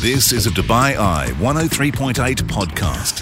This is a Dubai Eye 103.8 podcast.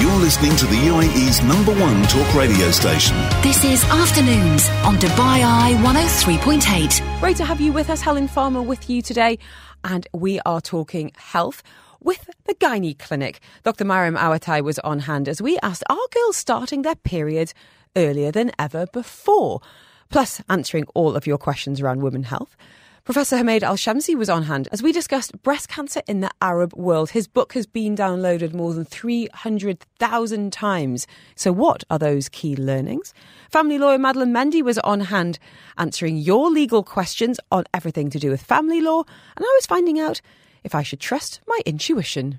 You're listening to the UAE's number one talk radio station. This is Afternoons on Dubai Eye 103.8. Great to have you with us. Helen Farmer with you today. And we are talking health with the Gynae Clinic. Dr. Mariam Awatai was on hand as we asked, are girls starting their period earlier than ever before? Plus, answering all of your questions around women health. Professor Humaid Al Shamsi was on hand as we discussed breast cancer in the Arab world. His book has been downloaded more than 300,000 times. So, what are those key learnings? Family lawyer Madeleine Mendy was on hand answering your legal questions on everything to do with family law. And I was finding out if I should trust my intuition.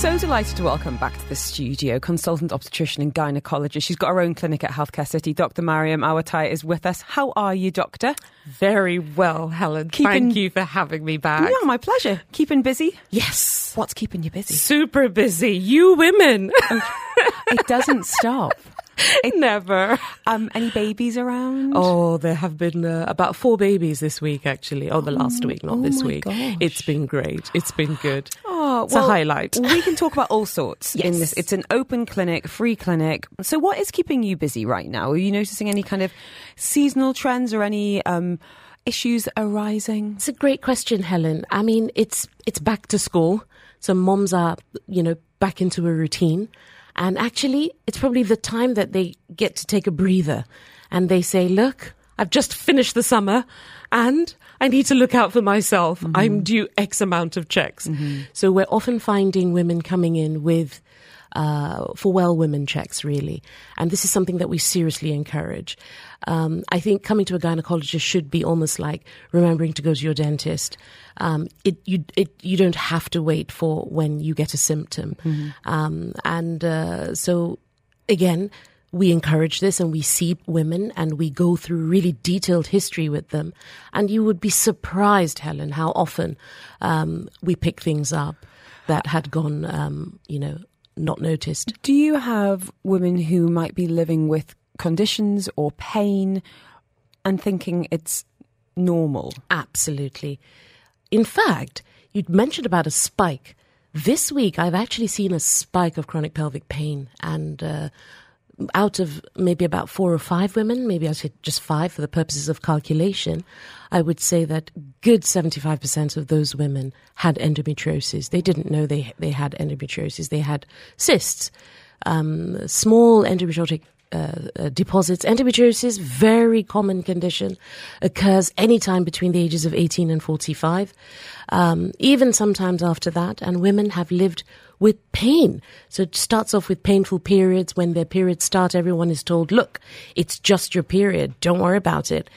So delighted to welcome back to the studio consultant obstetrician and gynecologist. She's got her own clinic at Healthcare City. Dr. Mariam Awatai is with us. How are you, doctor? Very well, Helen. Keeping- Thank you for having me back. Yeah, my pleasure. Keeping busy? Yes. What's keeping you busy? Super busy. You women. It doesn't stop. Never. Um, any babies around? Oh, there have been uh, about four babies this week, actually. Oh, the last week, not oh this week. gosh. It's been great. It's been good. Oh, It's a highlight. We can talk about all sorts in Yes. this. It's an open clinic, free clinic. So, what is keeping you busy right now? Are you noticing any kind of seasonal trends or any um, issues arising? It's a great question, Helen. I mean, it's it's back to school, so moms are you know back into a routine, and actually, it's probably the time that they get to take a breather, and they say, "Look, I've just finished the summer, and I need to look out for myself. I'm due X amount of checks." So we're often finding women coming in with uh, for well women checks, really. And this is something that we seriously encourage. Um, I think coming to a gynecologist should be almost like remembering to go to your dentist. Um, it, you, it, you don't have to wait for when you get a symptom. Um, and uh, so, again, we encourage this and we see women and we go through really detailed history with them. And you would be surprised, Helen, how often um, we pick things up that had gone, um, you know, not noticed. Do you have women who might be living with conditions or pain and thinking it's normal? Absolutely. In fact, you'd mentioned about a spike. This week, I've actually seen a spike of chronic pelvic pain, and uh, out of maybe about four or five women, maybe I said just five for the purposes of calculation, I would say that good 75% of those women had endometriosis. They didn't know they, they had endometriosis. They had cysts, um, small endometriotic uh, uh, deposits. Endometriosis, very common condition, occurs anytime between the ages of 18 and 45, um, even sometimes after that. And women have lived with pain. So it starts off with painful periods. When their periods start, everyone is told, look, it's just your period. Don't worry about it.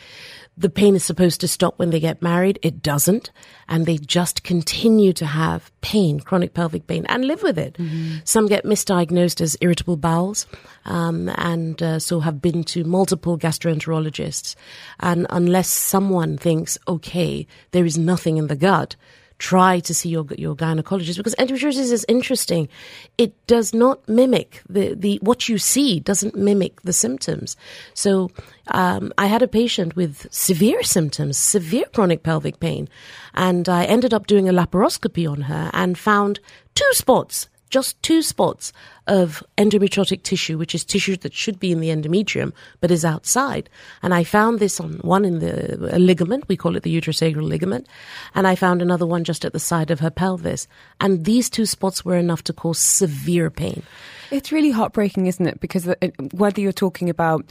The pain is supposed to stop when they get married. It doesn't. And they just continue to have pain, chronic pelvic pain, and live with it. Some get misdiagnosed as irritable bowels, um, and uh, so have been to multiple gastroenterologists. And unless someone thinks, okay, there is nothing in the gut, try to see your your gynecologist because endometriosis is interesting. It does not mimic the the what you see doesn't mimic the symptoms. So um, I had a patient with severe symptoms, severe chronic pelvic pain, and I ended up doing a laparoscopy on her and found two spots. Just two spots of endometriotic tissue, which is tissue that should be in the endometrium but is outside. And I found this on one in the ligament, we call it the uterosacral ligament, and I found another one just at the side of her pelvis. And these two spots were enough to cause severe pain. It's really heartbreaking, isn't it? Because uh, whether you're talking about,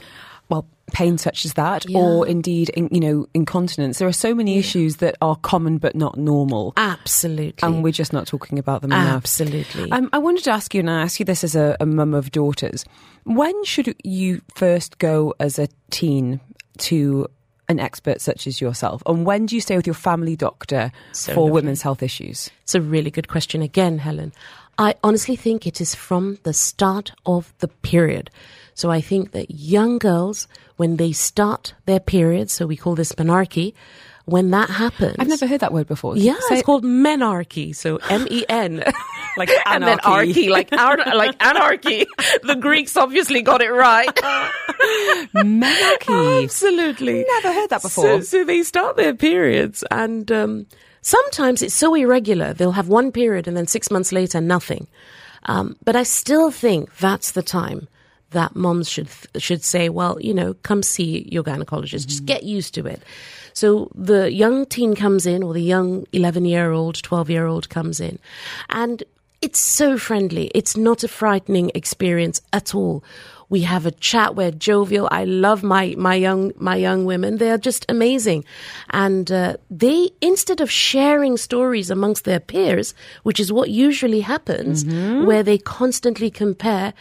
well, pain such as that, Yeah. or indeed, in, you know, incontinence, there are so many issues that are common but not normal. Absolutely. And we're just not talking about them enough. Absolutely. Um, I wanted to ask you, and I ask you this as a, a mum of daughters. When should you first go as a teen to an expert such as yourself? And when do you stay with your family doctor So for lovely. women's health issues? It's a really good question again, Helen. I honestly think it is from the start of the period. So I think that young girls, when they start their period, so we call this menarche, when that happens. I've never heard that word before. Yeah, Say- it's called menarche. So M E N Like and then anarchy. archy, like ar- like anarchy. the Greeks obviously got it right. Menarche. Absolutely. Never heard that before. So, so they start their periods, and um, sometimes it's so irregular. They'll have one period, and then six months later, nothing. Um, but I still think that's the time that moms should should say, well, you know, come see your gynecologist. Just get used to it. So the young teen comes in, or the young eleven year old, twelve year old comes in, and it's so friendly. It's not a frightening experience at all. We have a chat. We're jovial. I love my my young my young women. They are just amazing, and uh, they instead of sharing stories amongst their peers, which is what usually happens, where they constantly compare.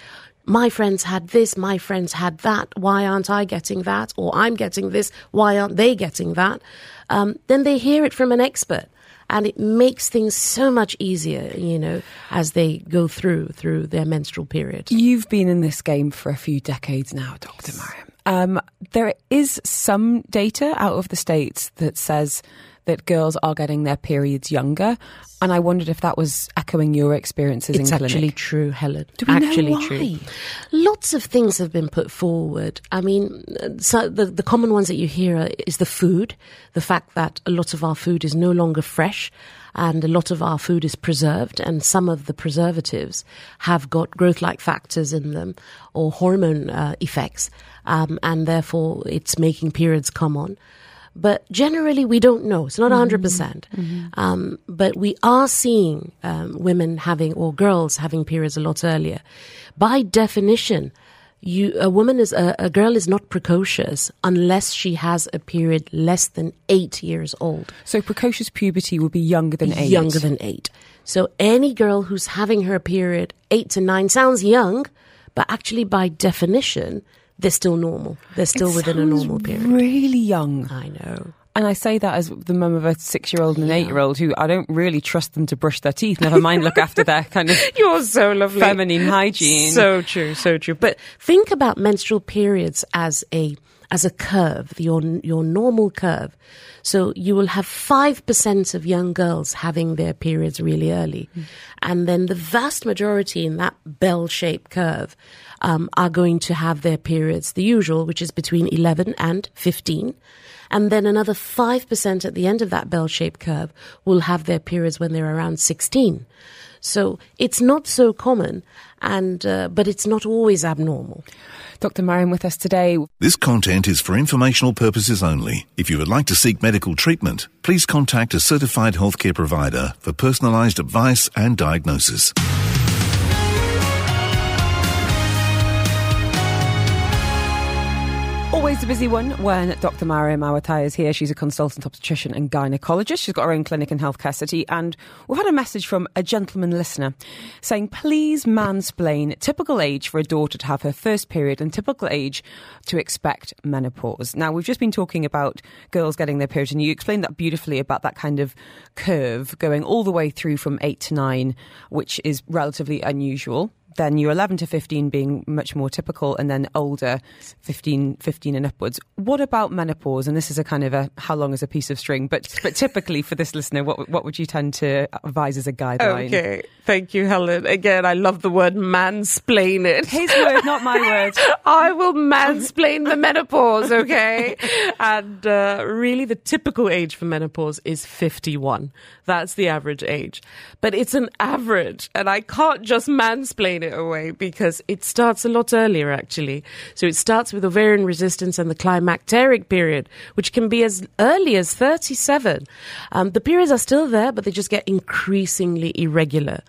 My friends had this, my friends had that. Why aren't I getting that? Or I'm getting this. Why aren't they getting that? Um, then they hear it from an expert and it makes things so much easier, you know, as they go through through their menstrual period. You've been in this game for a few decades now, Dr. Mariam. Um, there is some data out of the States that says that girls are getting their periods younger. And I wondered if that was echoing your experiences It's in clinic. actually true, Helen. Do we know why? true. Lots of things have been put forward. I mean, uh, so the the common ones that you hear are, is the food, the fact that a lot of our food is no longer fresh. And a lot of our food is preserved, and some of the preservatives have got growth-like factors in them or hormone uh, effects, um, and therefore it's making periods come on. But generally, we don't know. It's not 100%. percent Um, but we are seeing um, women having, or girls having periods a lot earlier. By definition, you, a woman is, a, a girl is not precocious unless she has a period less than eight years old. So precocious puberty would be younger than eight. Younger than eight. So any girl who's having her period eight to nine sounds young, but actually by definition, they're still normal. They're still It within a normal period. Really young. I know. And I say that as the mum of a six year old and an eight year old who I don't really trust them to brush their teeth, never mind look after their kind of You're so lovely. feminine hygiene. So true, so true. But think about menstrual periods as a as a curve, your your normal curve. So you will have five percent of young girls having their periods really early, mm. and then the vast majority in that bell-shaped curve um, are going to have their periods the usual, which is between eleven and fifteen. And then another 5% at the end of that bell shaped curve will have their periods when they're around 16. So it's not so common, and uh, but it's not always abnormal. Dr. Mariam with us today. This content is for informational purposes only. If you would like to seek medical treatment, please contact a certified healthcare provider for personalized advice and diagnosis. Always a busy one when Dr. Mariam Awatai is here. She's a consultant obstetrician and gynecologist. She's got her own clinic in Healthcare City. And we've had a message from a gentleman listener saying, please mansplain typical age for a daughter to have her first period and typical age to expect menopause. Now, we've just been talking about girls getting their period, and you explained that beautifully about that kind of curve going all the way through from eight to nine, which is relatively unusual then you're 11 to 15 being much more typical and then older 15 15 and upwards what about menopause and this is a kind of a how long is a piece of string but but typically for this listener what what would you tend to advise as a guideline Okay, thank you, Helen. Again, I love the word mansplain it. his word not my word I will mansplain the menopause, okay? and uh, really, the typical age for menopause is 51. That's the average age. But it's an average, and I can't just mansplain it away because it starts a lot earlier, actually. So it starts with ovarian resistance and the climacteric period, which can be as early as 37. Um, the periods are still there, but they just get increasingly irregular.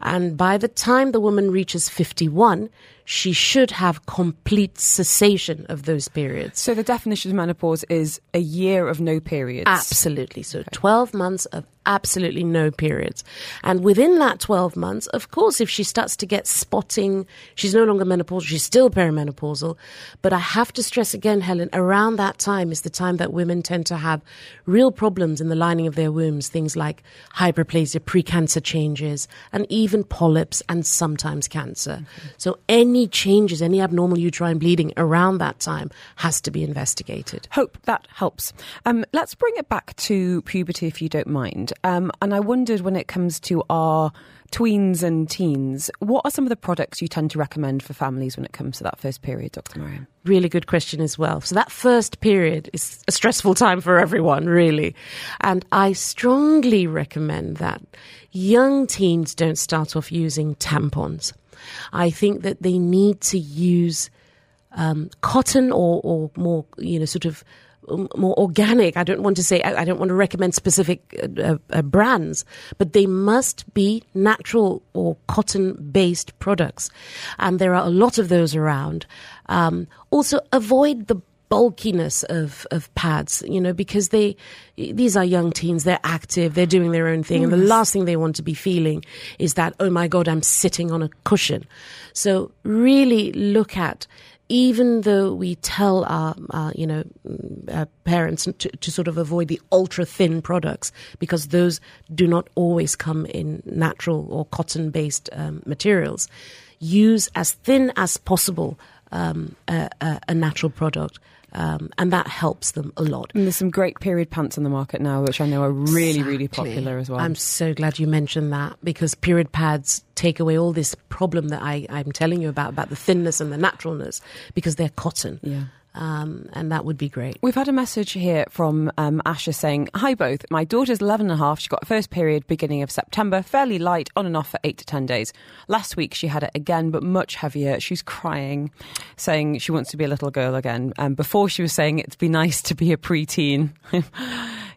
And by the time the woman reaches 51, she should have complete cessation of those periods. so the definition of menopause is a year of no periods Absolutely. So 12 months of absolutely no periods. And within that 12 months, of course, if she starts to get spotting, she's no longer menopausal, she's still perimenopausal. But I have to stress again, Helen, around that time is the time that women tend to have real problems in the lining of their wombs, things like hyperplasia, precancer changes, and even polyps and sometimes cancer. So any changes, any abnormal uterine bleeding around that time has to be investigated. Hope that helps. Um, let's bring it back to puberty, if you don't mind. Um, and I wondered when it comes to our tweens and teens, what are some of the products you tend to recommend for families when it comes to that first period, Dr. Mariam? Really good question as well. So that first period is a stressful time for everyone, really. And I strongly recommend that young teens don't start off using tampons. I think that they need to use um, cotton or, or more, you know, sort of um, more organic. I don't want to say, I don't want to recommend specific uh, uh, brands, but they must be natural or cotton based products. And there are a lot of those around. Um, also, avoid the bulkiness of, of pads, you know, because they, these are young teens, they're active, they're doing their own thing. And the last thing they want to be feeling is that, oh my God, I'm sitting on a cushion. So really look at even though we tell our, our you know, our parents to, to, sort of avoid the ultra thin products because those do not always come in natural or cotton based um, materials, use as thin as possible um, a, a, a natural product. Um, and that helps them a lot. And there's some great period pants on the market now, which I know are really, exactly. really popular as well. I'm so glad you mentioned that because period pads take away all this problem that I, I'm telling you about, about the thinness and the naturalness, because they're cotton. Yeah. Um, and that would be great. We've had a message here from um, Asha saying, Hi both. My daughter's 11 and a half. She got first period beginning of September, fairly light, on and off for 8 to 10 days. Last week she had it again, but much heavier. She's crying, saying she wants to be a little girl again. Um, before she was saying it'd be nice to be a preteen.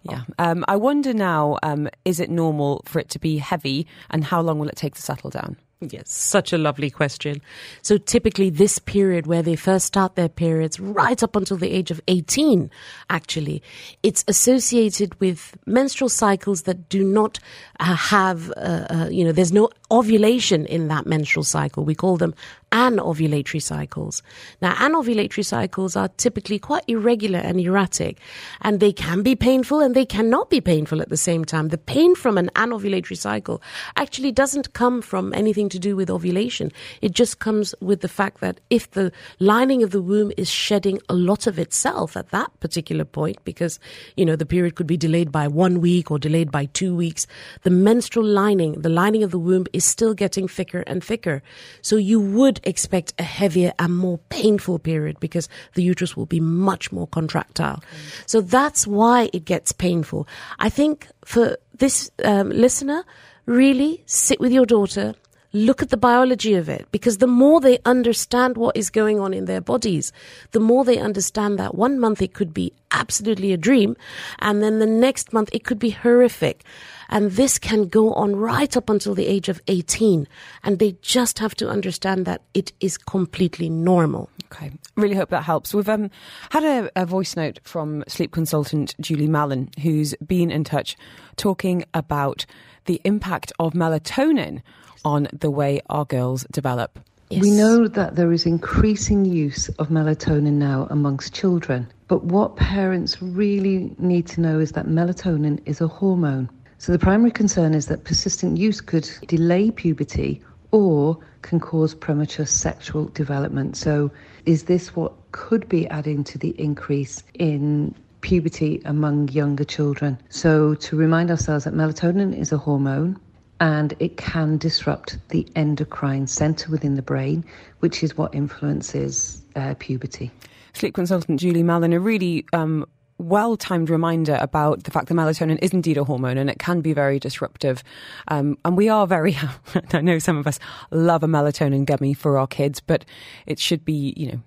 yeah. Um, I wonder now, um, is it normal for it to be heavy and how long will it take to settle down? Yes, such a lovely question. So typically this period where they first start their periods right up until the age of 18, actually, it's associated with menstrual cycles that do not uh, have, uh, uh, you know, there's no ovulation in that menstrual cycle. We call them anovulatory cycles. Now, anovulatory cycles are typically quite irregular and erratic, and they can be painful and they cannot be painful at the same time. The pain from an anovulatory cycle actually doesn't come from anything to do with ovulation. It just comes with the fact that if the lining of the womb is shedding a lot of itself at that particular point, because, you know, the period could be delayed by one week or delayed by two weeks, the menstrual lining, the lining of the womb is still getting thicker and thicker. So you would expect a heavier and more painful period because the uterus will be much more contractile. So that's why it gets painful. I think for this um, listener, really sit with your daughter, look at the biology of it because the more they understand what is going on in their bodies, the more they understand that one month it could be absolutely a dream and then the next month it could be horrific. And this can go on right up until the age of 18. And they just have to understand that it is completely normal. Okay. Really hope that helps. We've um, had a, a voice note from sleep consultant Julie Mallon, who's been in touch talking about the impact of melatonin on the way our girls develop. Yes. We know that there is increasing use of melatonin now amongst children, but what parents really need to know is that melatonin is a hormone. So the primary concern is that persistent use could delay puberty or can cause premature sexual development. So is this what could be adding to the increase in puberty among younger children? So to remind ourselves that melatonin is a hormone and it can disrupt the endocrine center within the brain, which is what influences uh, puberty. Sleep consultant Julie Mallon, a really um, well timed reminder about the fact that melatonin is indeed a hormone and it can be very disruptive. Um, and we are very, I know some of us love a melatonin gummy for our kids, but it should be, you know,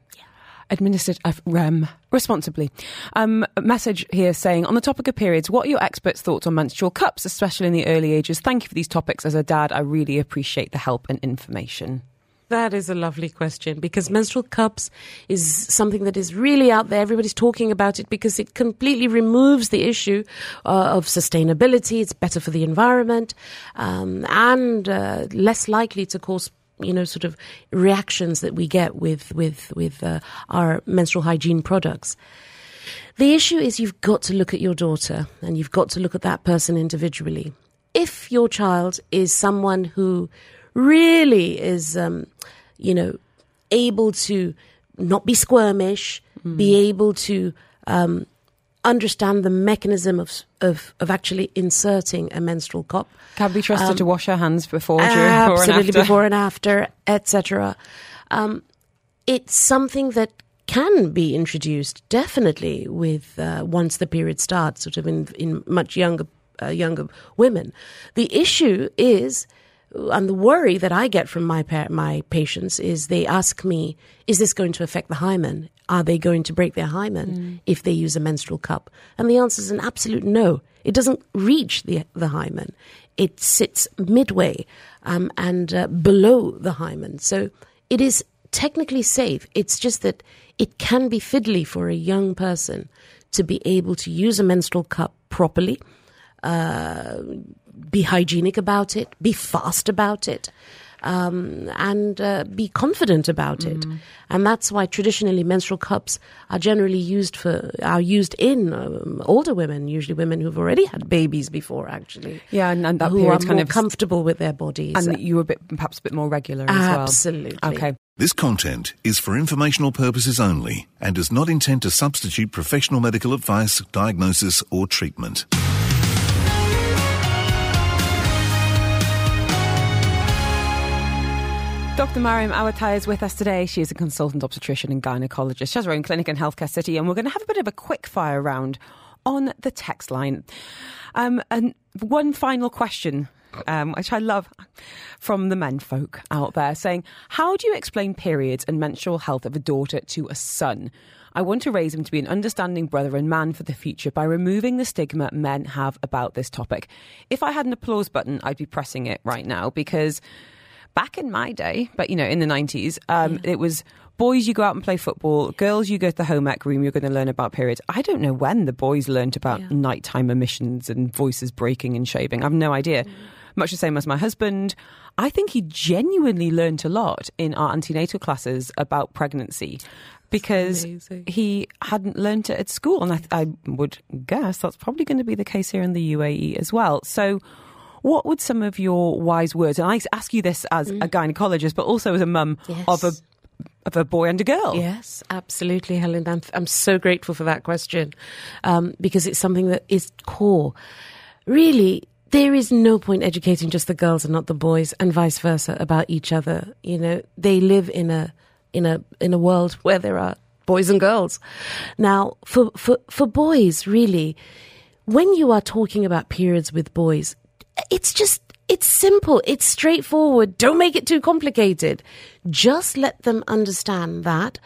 administered um, responsibly. Um, message here saying, on the topic of periods, what are your experts' thoughts on menstrual cups, especially in the early ages? Thank you for these topics. As a dad, I really appreciate the help and information. That is a lovely question because menstrual cups is something that is really out there. Everybody's talking about it because it completely removes the issue uh, of sustainability. It's better for the environment um, and uh, less likely to cause you know sort of reactions that we get with with with uh, our menstrual hygiene products. The issue is you've got to look at your daughter and you've got to look at that person individually. If your child is someone who really is, um, you know, able to not be squirmish, mm. be able to um, understand the mechanism of, of, of actually inserting a menstrual cup. Can be trusted Um, to wash her hands before, during, or absolutely and after. before and after, etc. Um, it's something that can be introduced definitely with uh, once the period starts, sort of in in much younger uh, younger women. The issue is. And the worry that I get from my pa- my patients is they ask me, "Is this going to affect the hymen? Are they going to break their hymen if they use a menstrual cup?" And the answer is an absolute no. It doesn't reach the the hymen. It sits midway um, and uh, below the hymen. So it is technically safe. It's just that it can be fiddly for a young person to be able to use a menstrual cup properly, uh, be hygienic about it, be fast about it. Um, and uh, be confident about it, and that's why traditionally menstrual cups are generally used for are used in um, older women, usually women who've already had babies before, actually. Yeah, and, and that who are period's more kind of comfortable with their bodies. and you were a bit perhaps a bit more regular as well. Absolutely. Okay. This content is for informational purposes only and does not intend to substitute professional medical advice, diagnosis, or treatment. Dr. Mariam Awatai is with us today. She is a consultant obstetrician and gynecologist. She has her own clinic in Healthcare City, and we're going to have a bit of a quick fire round on the text line. Um, and one final question, um, which I love, from the men folk out there saying, How do you explain periods and menstrual health of a daughter to a son? I want to raise him to be an understanding brother and man for the future by removing the stigma men have about this topic. If I had an applause button, I'd be pressing it right now because back in my day, but you know, in the 90s, um, it was boys, you go out and play football, girls, you go to the home ec room, you're going to learn about periods. I don't know when the boys learned about nighttime emissions and voices breaking and shaving. I've no idea. Much the same as my husband. I think he genuinely learned a lot in our antenatal classes about pregnancy because he hadn't learned it at school. And I, I would guess that's probably going to be the case here in the UAE as well. So, what would some of your wise words? And I ask you this as a gynecologist, but also as a mum of a of a boy and a girl. Yes, absolutely, Helen. I'm, I'm so grateful for that question um, because it's something that is core. Really, there is no point educating just the girls and not the boys, and vice versa about each other. You know, they live in a in a in a world where there are boys and girls. Now, for for for boys, really, when you are talking about periods with boys, it's just it's simple, it's straightforward. Don't make it too complicated. Just let them understand that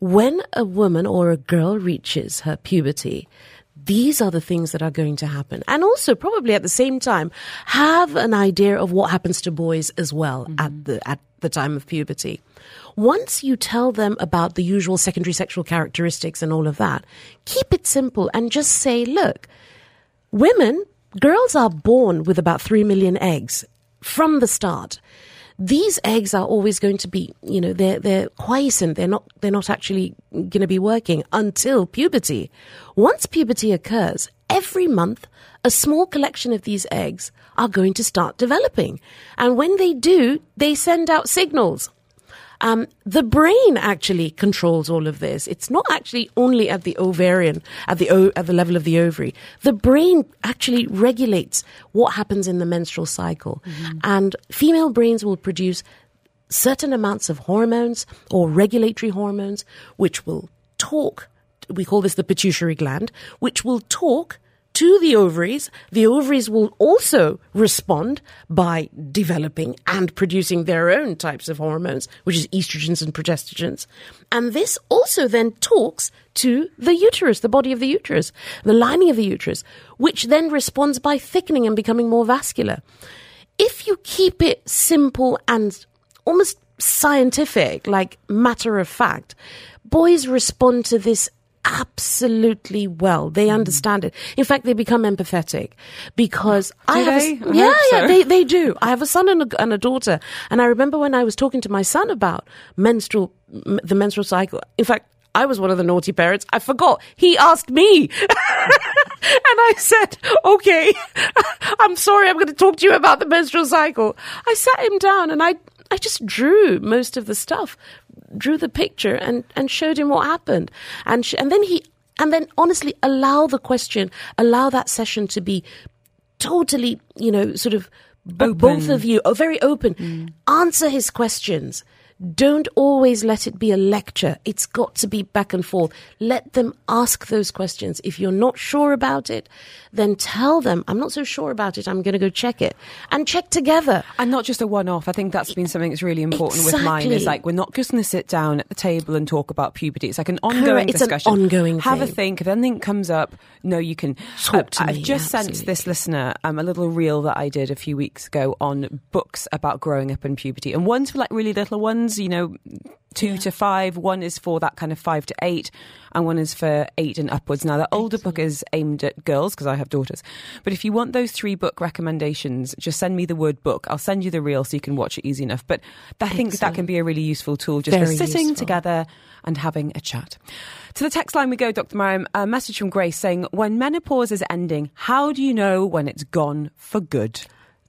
when a woman or a girl reaches her puberty, these are the things that are going to happen. And also probably at the same time have an idea of what happens to boys as well mm-hmm. at the at the time of puberty. Once you tell them about the usual secondary sexual characteristics and all of that, keep it simple and just say, look, women, girls are born with about 3 million eggs from the start. These eggs are always going to be, you know, they're, they're quiescent. They're not, they're not actually going to be working until puberty. Once puberty occurs, every month, a small collection of these eggs are going to start developing. And when they do, they send out signals. Um, the brain actually controls all of this. It's not actually only at the ovarian, at the o- at the level of the ovary. The brain actually regulates what happens in the menstrual cycle, and female brains will produce certain amounts of hormones or regulatory hormones, which will talk. We call this the pituitary gland, which will talk to the ovaries. The ovaries will also respond by developing and producing their own types of hormones, which is estrogens and progestogens. And this also then talks to the uterus, the body of the uterus, the lining of the uterus, which then responds by thickening and becoming more vascular. If you keep it simple and almost scientific, like matter of fact, boys respond to this absolutely well. They hmm. understand it. In fact, they become empathetic because I have they? a, I yeah, hope yeah, they they do. I have a son and a, and a daughter, and I remember when I was talking to my son about menstrual the menstrual cycle. In fact. I was one of the naughty parents. I forgot. He asked me. and I said, okay, I'm sorry. I'm going to talk to you about the menstrual cycle. I sat him down and I, I just drew most of the stuff, drew the picture and, and showed him what happened. And, sh- and then he And then honestly allow the question, allow that session to be totally, you know, sort of b- both of you are very open. Mm. Answer his questions. Don't always let it be a lecture. It's got to be back and forth. Let them ask those questions. If you're not sure about it, then tell them, I'm not so sure about it. I'm going to go check it and check together. And not just a one off. I think that's been something that's really important with mine. Is like we're not just going to sit down at the table and talk about puberty. It's like an ongoing Correct. It's an discussion. ongoing Have a think. If anything comes up, no, you can Talk to I've me, just sent this listener um, a little reel that I did a few weeks ago on books about growing up in puberty, and one's for like really little ones. You know. Two to five, one is for that kind of five to eight, and one is for eight and upwards. Now, the older book is aimed at girls because I have daughters. But if you want those three book recommendations, just send me the word book. I'll send you the reel so you can watch it easy enough. But I think that can be a really useful tool just Very for sitting useful. together and having a chat. To the text line we go, Dr. Mariam. A message from Grace saying, When menopause is ending, how do you know when it's gone for good?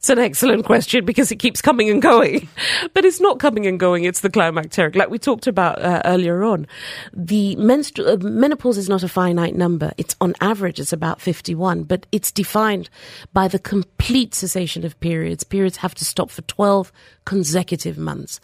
It's an excellent question because it keeps coming and going. But it's not coming and going, it's the climacteric, like we talked about uh, earlier on. The menstru- uh, menopause is not a finite number. It's on average, it's about 51, but it's defined by the complete cessation of periods. Periods have to stop for 12 consecutive months.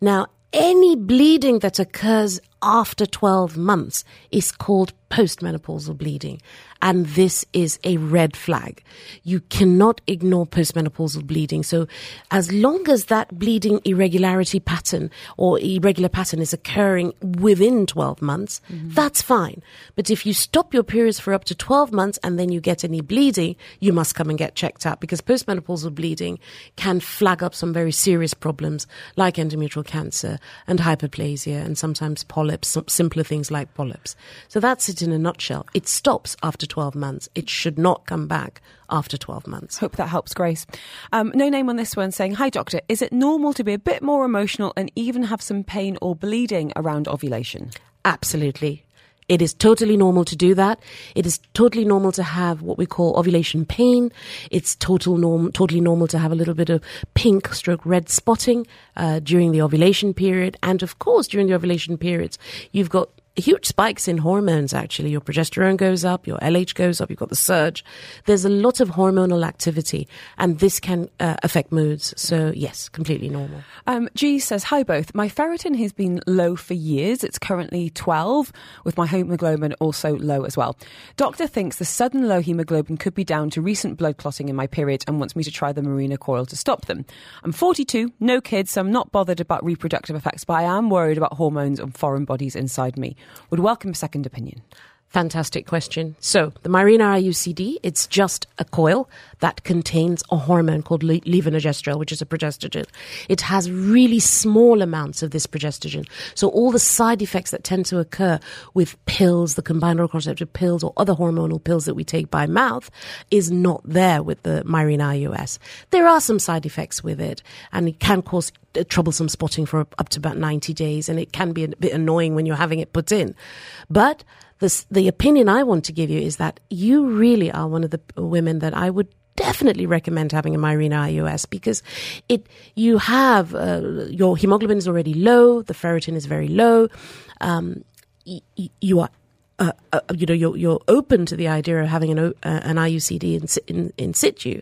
Now, any bleeding that occurs after 12 months is called postmenopausal bleeding. And this is a red flag. You cannot ignore postmenopausal bleeding. So as long as that bleeding irregularity pattern or irregular pattern is occurring within 12 months, mm-hmm. that's fine. But if you stop your periods for up to 12 months and then you get any bleeding, you must come and get checked out because postmenopausal bleeding can flag up some very serious problems like endometrial cancer and hyperplasia and sometimes polyps, some simpler things like polyps. So that's it in a nutshell. It stops after 12 months. It should not come back after 12 months. Hope that helps, Grace. Um, no name on this one saying, Hi, doctor. Is it normal to be a bit more emotional and even have some pain or bleeding around ovulation? Absolutely. It is totally normal to do that. It is totally normal to have what we call ovulation pain. It's total norm, totally normal to have a little bit of pink stroke red spotting uh, during the ovulation period. And of course, during the ovulation periods, you've got huge spikes in hormones actually your progesterone goes up your lh goes up you've got the surge there's a lot of hormonal activity and this can uh, affect moods so yes completely normal Um, G says, Hi both. My ferritin has been low for years. It's currently 12, with my hemoglobin also low as well. Doctor thinks the sudden low hemoglobin could be down to recent blood clotting in my period and wants me to try the Mirena coil to stop them. I'm 42, no kids, so I'm not bothered about reproductive effects, but I am worried about hormones and foreign bodies inside me. Would welcome a second opinion. Fantastic question. So, the Mirena IUCD, it's just a coil that contains a hormone called le- levonorgestrel, which is a progestogen. It has really small amounts of this progestogen. So, all the side effects that tend to occur with pills, the combined oral contraceptive pills, or other hormonal pills that we take by mouth, is not there with the Mirena IUS. There are some side effects with it, and it can cause uh, troublesome spotting for up to about 90 days, and it can be a bit annoying when you're having it put in. But this, the opinion I want to give you is that you really are one of the women that I would definitely recommend having a Mirena IUS because it you have uh, your hemoglobin is already low, the ferritin is very low, um, y- you are. Uh, uh, you know, you're, you're open to the idea of having an, uh, an IUCD in, in, in situ.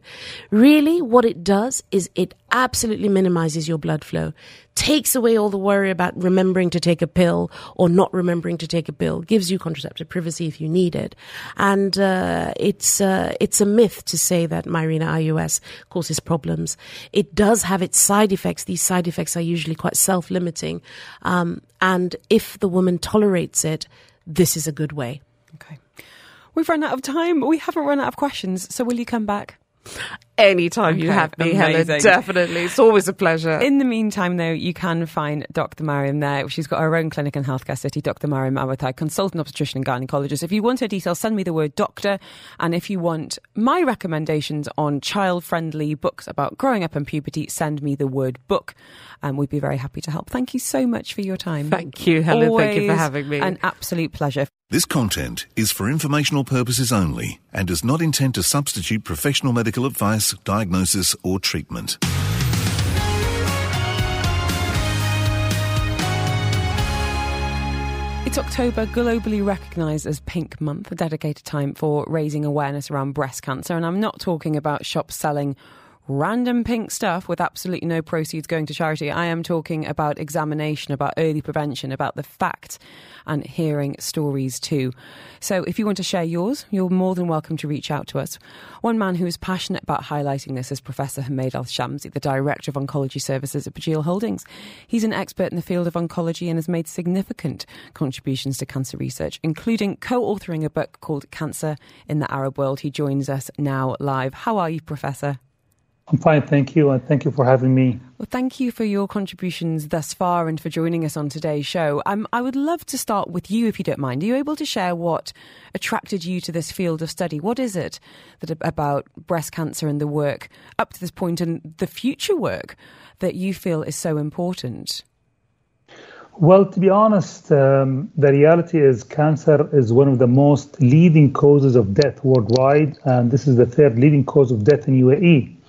Really, what it does is it absolutely minimizes your blood flow, takes away all the worry about remembering to take a pill or not remembering to take a pill, gives you contraceptive privacy if you need it. And uh, it's, uh, it's a myth to say that Mirena IUS causes problems. It does have its side effects. These side effects are usually quite self limiting. Um, and if the woman tolerates it, this is a good way. Okay. We've run out of time. We haven't run out of questions. So will you come back? Anytime you have me, Helen, definitely. It's always a pleasure. In the meantime, though, you can find Dr. Mariam there. She's got her own clinic in Healthcare City, Dr. Mariam Awatai, consultant obstetrician and gynecologist. If you want her details, send me the word doctor. And if you want my recommendations on child friendly books about growing up and puberty, send me the word book. And we'd be very happy to help. Thank you so much for your time. Thank you, Helen. Thank you for having me. An absolute pleasure. This content is for informational purposes only and does not intend to substitute professional medical advice, diagnosis, or treatment. It's October, globally recognised as Pink Month, a dedicated time for raising awareness around breast cancer. And I'm not talking about shops selling random pink stuff with absolutely no proceeds going to charity. I am talking about examination, about early prevention, about the facts and hearing stories too. So if you want to share yours, you're more than welcome to reach out to us. One man who is passionate about highlighting this is Professor Humaid Al Shamsi, the Director of Oncology Services at Burjeel Holdings. He's an expert in the field of oncology and has made significant contributions to cancer research, including co authoring a book called Cancer in the Arab World. He joins us now live. How are you, Professor? I'm fine, thank you, and thank you for having me. Well, thank you for your contributions thus far and for joining us on today's show. Um, I would love to start with you, if you don't mind. Are you able to share what attracted you to this field of study? What is it that about breast cancer and the work up to this point and the future work that you feel is so important? Well, to be honest, um, the reality is cancer is one of the most leading causes of death worldwide, and this is the third leading cause of death in UAE.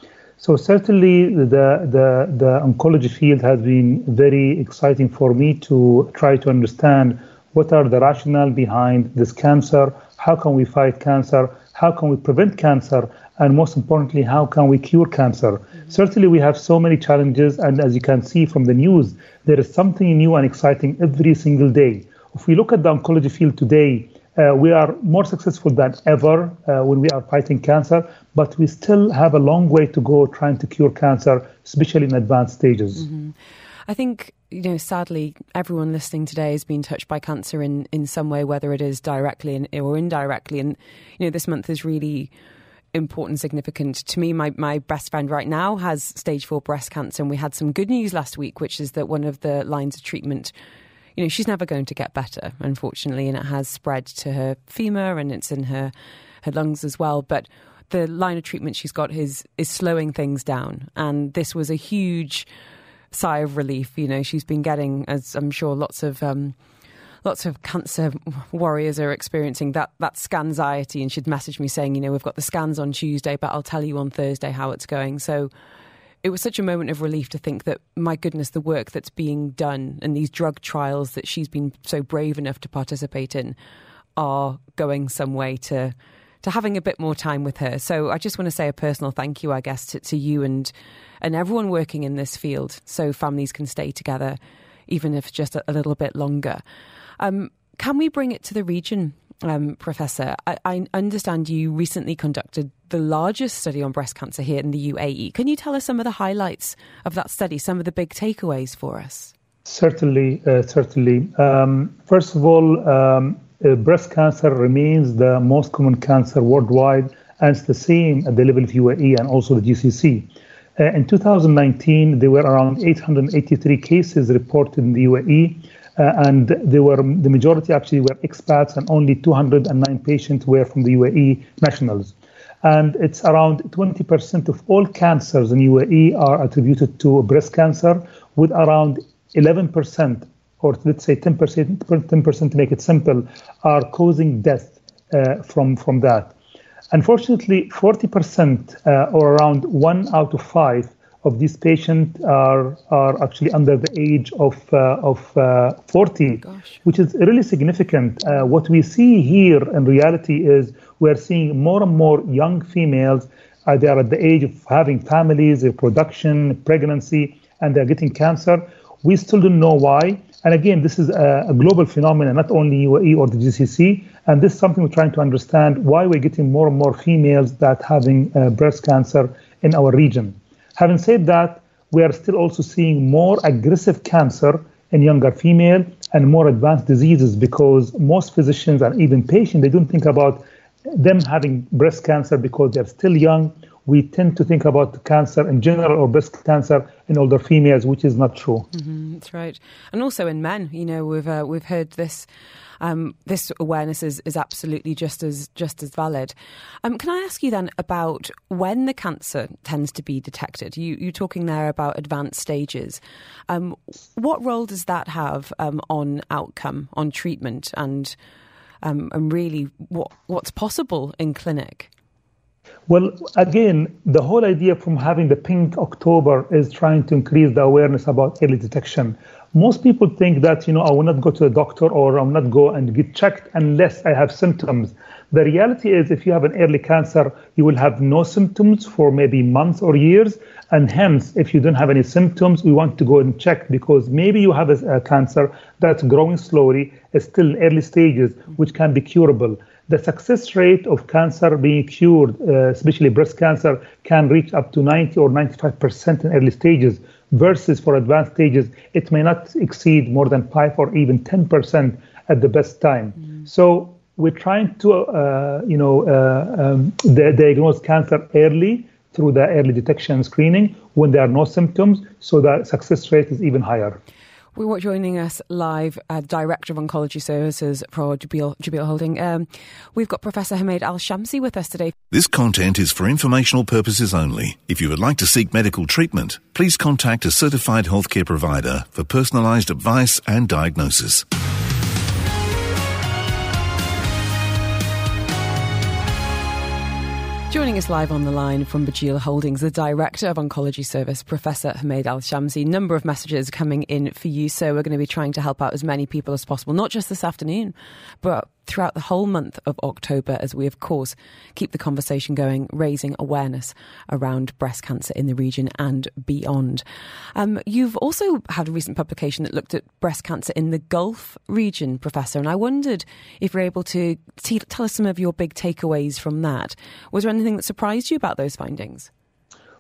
So certainly the, the, the oncology field has been very exciting for me to try to understand what are the rationale behind this cancer, how can we fight cancer, how can we prevent cancer, and most importantly, how can we cure cancer? Mm-hmm. Certainly, we have so many challenges, and as you can see from the news, there is something new and exciting every single day. If we look at the oncology field today, uh, we are more successful than ever uh, when we are fighting cancer, but we still have a long way to go trying to cure cancer, especially in advanced stages. Mm-hmm. I think, you know, sadly, everyone listening today has been touched by cancer in, in some way, whether it is directly or indirectly. And, you know, this month is really important, significant to me. My, my best friend right now has stage four breast cancer, and we had some good news last week, which is that one of the lines of treatment you know, she's never going to get better, unfortunately, and it has spread to her femur and it's in her her lungs as well. But the line of treatment she's got is is slowing things down, and this was a huge sigh of relief. You know, she's been getting, as I'm sure, lots of. Um, lots of cancer warriors are experiencing that that scanxiety and she'd message me saying you know we've got the scans on Tuesday but I'll tell you on Thursday how it's going so it was such a moment of relief to think that, my goodness, the work that's being done and these drug trials that she's been so brave enough to participate in are going some way to to having a bit more time with her. So I just want to say a personal thank you, I guess, to, to you and and everyone working in this field, so families can stay together, even if just a, little bit longer. Um, can we bring it to the region um, Professor, I, I, understand you recently conducted the largest study on breast cancer here in the UAE. Can you tell us some of the highlights of that study, some of the big takeaways for us? Certainly, uh, certainly. Um, first of all, um, uh, breast cancer remains the most common cancer worldwide, and it's the same at the level of UAE and also the GCC. Uh, in 2019, there were around 883 cases reported in the UAE and they were the majority actually were expats, and only 209 patients were from the UAE nationals. And it's around 20% of all cancers in UAE are attributed to breast cancer, with around 11%, or let's say 10%, 10% to make it simple, are causing death uh, from from that. Unfortunately, 40% uh, or around one out of five of these patients are are actually under the age of uh, of uh, 40, Gosh. which is really significant. Uh, what we see here in reality is we're seeing more and more young females. They are at the age of having families, reproduction, pregnancy, and they're getting cancer. We still don't know why. And again, this is a, a global phenomenon, not only UAE or the GCC. And this is something we're trying to understand why we're getting more and more females that having uh, breast cancer in our region. Having said that, we are still also seeing more aggressive cancer in younger female and more advanced diseases because most physicians and even patients they don't think about them having breast cancer because they're still young. We tend to think about cancer in general or breast cancer in older females, which is not true. Mm-hmm, that's right, and also in men. You know, we've uh, we've heard this um, this awareness is, is absolutely just as just as valid. Um, can I ask you then about when the cancer tends to be detected? You, you're talking there about advanced stages. Um, what role does that have um, on outcome, on treatment, and um, and really what what's possible in clinic? Well, again, the whole idea from having the Pink October is trying to increase the awareness about early detection. most people think that you know I will not go to the doctor or I will not go and get checked unless I have symptoms. The reality is, if you have an early cancer, you will have no symptoms for maybe months or years, and hence, if you don't have any symptoms, we want to go and check because maybe you have a, a cancer that's growing slowly, is still early stages, which can be curable the success rate of cancer being cured, uh, especially breast cancer, can reach up to 90 or 95% in early stages, versus for advanced stages, it may not exceed more than 5 or even 10% at the best time. Mm. So we're trying to, uh, you know, uh, um, diagnose cancer early through the early detection screening when there are no symptoms, so the success rate is even higher. We were joining us live, uh, Director of Oncology Services for Burjeel, Burjeel Holding. Um, we've got Professor Humaid Al Shamsi with us today. This content is for informational purposes only. If you would like to seek medical treatment, please contact a certified healthcare provider for personalised advice and diagnosis. Joining us live on the line from Burjeel Holdings, the Director of Oncology Service, Professor Humaid Al Shamsi. Number of messages coming in for you, so we're going to be trying to help out as many people as possible, not just this afternoon, but throughout the whole month of October as we, of course, keep the conversation going, raising awareness around breast cancer in the region and beyond. Um, you've also had a recent publication that looked at breast cancer in the Gulf region, Professor, and I wondered if you're able to t- tell us some of your big takeaways from that. Was there anything that surprised you about those findings?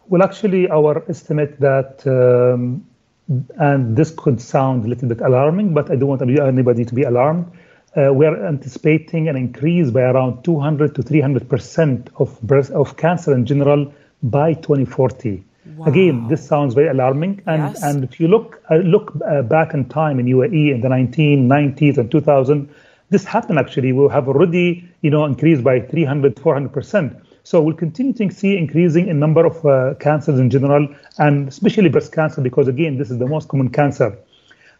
Well, actually, our estimate that. Um, and this could sound a little bit alarming, but I don't want anybody to be alarmed uh, we are anticipating an increase by around 200 to 300 percent of breast of cancer in general by 2040. Wow. Again, this sounds very alarming, and yes. and if you look uh, look uh, back in time in UAE in the 1990s and 2000, this happened actually. We have already you know increased by 300 400 percent. So we'll continue to see increasing in number of uh, cancers in general, and especially breast cancer, because again, this is the most common cancer.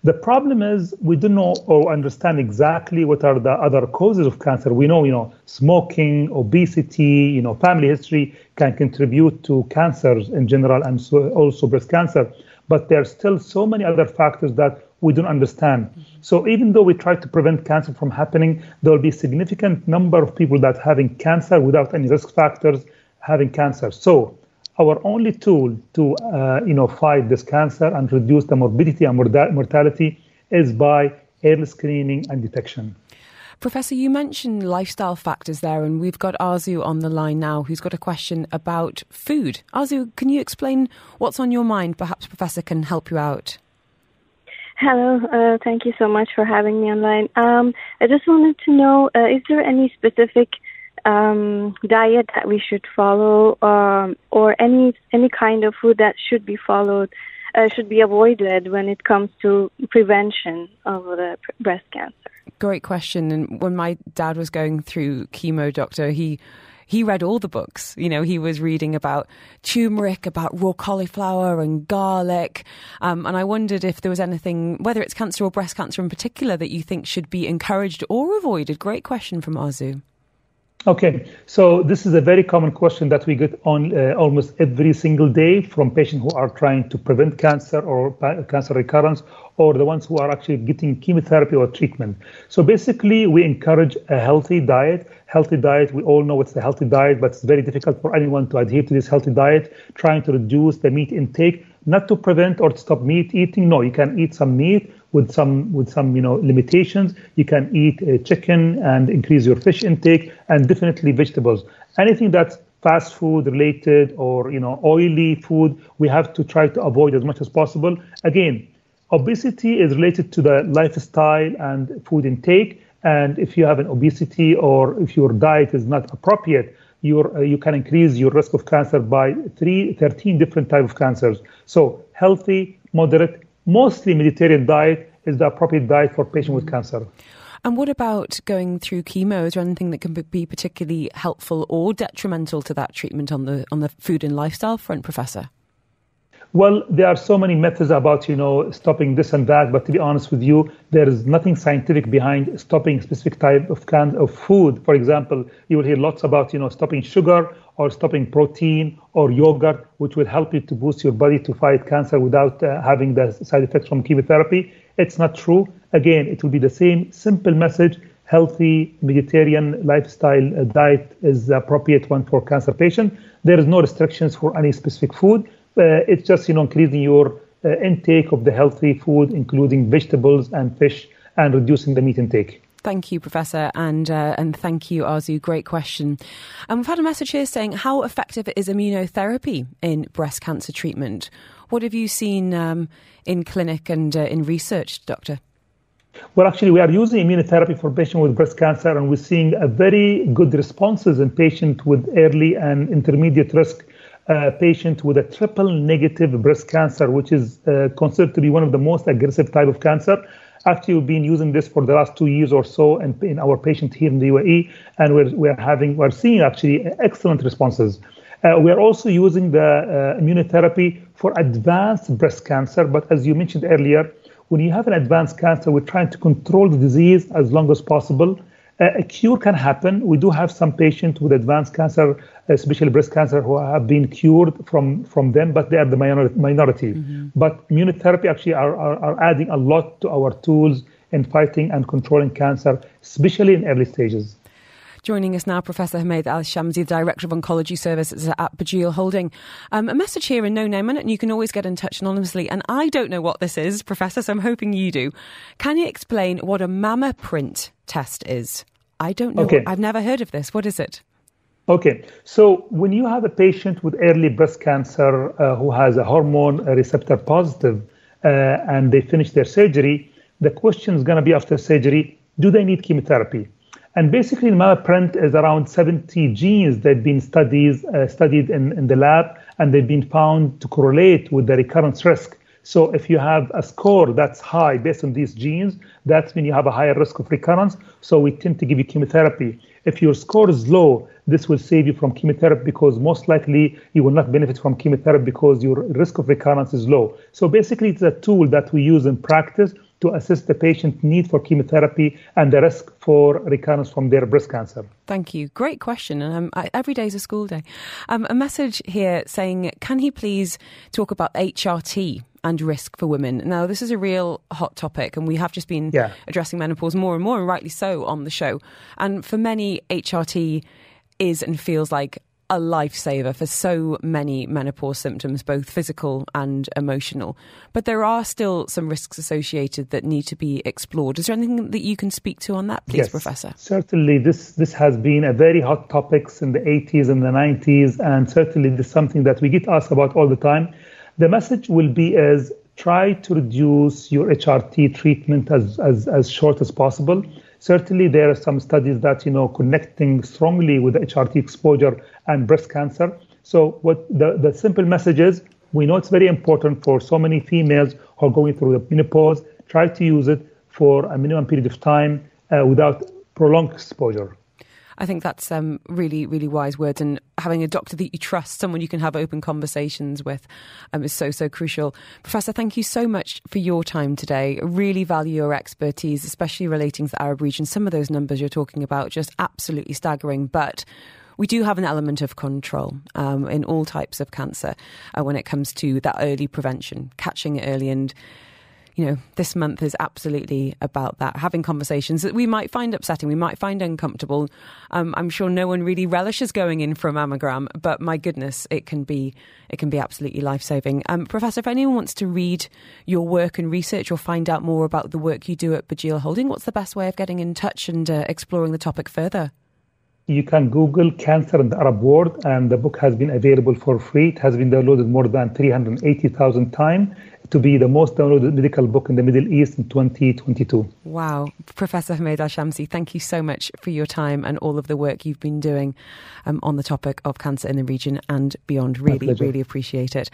The problem is we don't know or understand exactly what are the other causes of cancer. We know, you know, smoking, obesity, you know, family history can contribute to cancers in general and so also breast cancer. But there are still so many other factors that we don't understand. Mm-hmm. So even though we try to prevent cancer from happening, there will be a significant number of people that having cancer without any risk factors having cancer. So our only tool to uh, you know fight this cancer and reduce the morbidity and mortality is by early screening and detection. Professor, you mentioned lifestyle factors there, and we've got Arzu on the line now who's got a question about food. Arzu, can you explain what's on your mind? Perhaps Professor can help you out. Hello, uh, thank you so much for having me online. Um, I just wanted to know uh, is there any specific um, diet that we should follow, um, or any any kind of food that should be followed, uh, should be avoided when it comes to prevention of the breast cancer? Great question. And when my dad was going through chemo, doctor, he he read all the books. You know, he was reading about turmeric, about raw cauliflower and garlic. Um, and I wondered if there was anything, whether it's cancer or breast cancer in particular, that you think should be encouraged or avoided. Great question from Arzu. Okay, so this is a very common question that we get on uh, almost every single day from patients who are trying to prevent cancer or cancer recurrence, or the ones who are actually getting chemotherapy or treatment. So basically, we encourage a healthy diet. Healthy diet, we all know what's a healthy diet, but it's very difficult for anyone to adhere to this healthy diet. Trying to reduce the meat intake, not to prevent or to stop meat eating. No, you can eat some meat, with some with some you know limitations. You can eat uh, chicken and increase your fish intake, and definitely vegetables. Anything that's fast food related or you know oily food, we have to try to avoid as much as possible. Again, obesity is related to the lifestyle and food intake. And if you have an obesity or if your diet is not appropriate, uh, you can increase your risk of cancer by three, 13 different type of cancers. So healthy, moderate, mostly Mediterranean diet is the appropriate diet for patients with cancer. And what about going through chemo? Is there anything that can be particularly helpful or detrimental to that treatment on the on the food and lifestyle front, Professor? Well, there are so many methods about you know stopping this and that, but to be honest with you, there is nothing scientific behind stopping specific type of can of food. For example, you will hear lots about you know stopping sugar or stopping protein or yogurt, which will help you to boost your body to fight cancer without uh, having the side effects from chemotherapy. It's not true. Again, it will be the same simple message. Healthy Mediterranean lifestyle uh, diet is the appropriate one for cancer patient. There is no restrictions for any specific food. Uh, it's just you know increasing your uh, intake of the healthy food, including vegetables and fish, and reducing the meat intake. Thank you, Professor, and uh, and thank you, Arzu. Great question. And we've had a message here saying, how effective is immunotherapy in breast cancer treatment? What have you seen um, in clinic and uh, in research, Doctor? Well, actually, we are using immunotherapy for patients with breast cancer, and we're seeing a very good responses in patients with early and intermediate risk uh, patient with a triple negative breast cancer, which is uh, considered to be one of the most aggressive type of cancer. Actually, we've been using this for the last two years or so in, in our patient here in the UAE, and we're, we're having we're seeing actually excellent responses. Uh, we are also using the uh, immunotherapy for advanced breast cancer, but as you mentioned earlier, when you have an advanced cancer, we're trying to control the disease as long as possible a cure can happen. We do have some patients with advanced cancer, especially breast cancer, who have been cured from, from them, but they are the minority. Mm-hmm. But immunotherapy actually are, are, are adding a lot to our tools in fighting and controlling cancer, especially in early stages. Joining us now, Professor Humaid Al Shamsi, Director of Oncology Services at Burjeel Holding. Um, a message here in no name, and you can always get in touch anonymously. And I don't know what this is, Professor, so I'm hoping you do. Can you explain what a MammaPrint test is? I don't know. Okay. I've never heard of this. What is it? Okay, so when you have a patient with early breast cancer uh, who has a hormone receptor positive, uh, and they finish their surgery, the question is going to be after surgery, do they need chemotherapy? And basically, MammaPrint is around 70 genes that have been studied, uh, studied in, in the lab, and they've been found to correlate with the recurrence risk. So if you have a score that's high based on these genes, that means you have a higher risk of recurrence. So we tend to give you chemotherapy. If your score is low, this will save you from chemotherapy because most likely you will not benefit from chemotherapy because your risk of recurrence is low. So basically, it's a tool that we use in practice to assess the patient need for chemotherapy and the risk for recurrence from their breast cancer. Thank you. Great question. Um, every day is a school day. Um, a message here saying, can he please talk about HRT? And risk for women. Now, this is a real hot topic, and we have just been yeah. addressing menopause more and more, and rightly so, on the show. And for many, HRT is and feels like a lifesaver for so many menopause symptoms, both physical and emotional. But there are still some risks associated that need to be explored. Is there anything that you can speak to on that, please, yes, Professor? Certainly, this this has been a very hot topic in the 80s and the 90s, and certainly this is something that we get asked about all the time. The message will be as try to reduce your HRT treatment as, as, as short as possible Certainly, there are some studies that you know connecting strongly with HRT exposure and breast cancer. So, what the, the simple message is, we know it's very important for so many females who are going through the menopause. Try to use it for a minimum period of time uh, without prolonged exposure. I think that's um, really, really wise words. And having a doctor that you trust, someone you can have open conversations with, um, is so, so crucial. Professor, thank you so much for your time today. I really value your expertise, especially relating to the Arab region. Some of those numbers you're talking about, just absolutely staggering. But we do have an element of control um, in all types of cancer uh, when it comes to that early prevention, catching it early and you know, this month is absolutely about that. Having conversations that we might find upsetting, we might find uncomfortable. Um, I'm sure no one really relishes going in for a mammogram, but my goodness, it can be it can be absolutely life saving. Um, Professor, if anyone wants to read your work and research or find out more about the work you do at Burjeel Holding, what's the best way of getting in touch and uh, exploring the topic further? You can Google cancer in the Arab world, and the book has been available for free. It has been downloaded more than 380,000 times to be the most downloaded medical book in the Middle East in 2022. Wow. Professor Humaid Al Shamsi, thank you so much for your time and all of the work you've been doing um, on the topic of cancer in the region and beyond. Really, really appreciate it.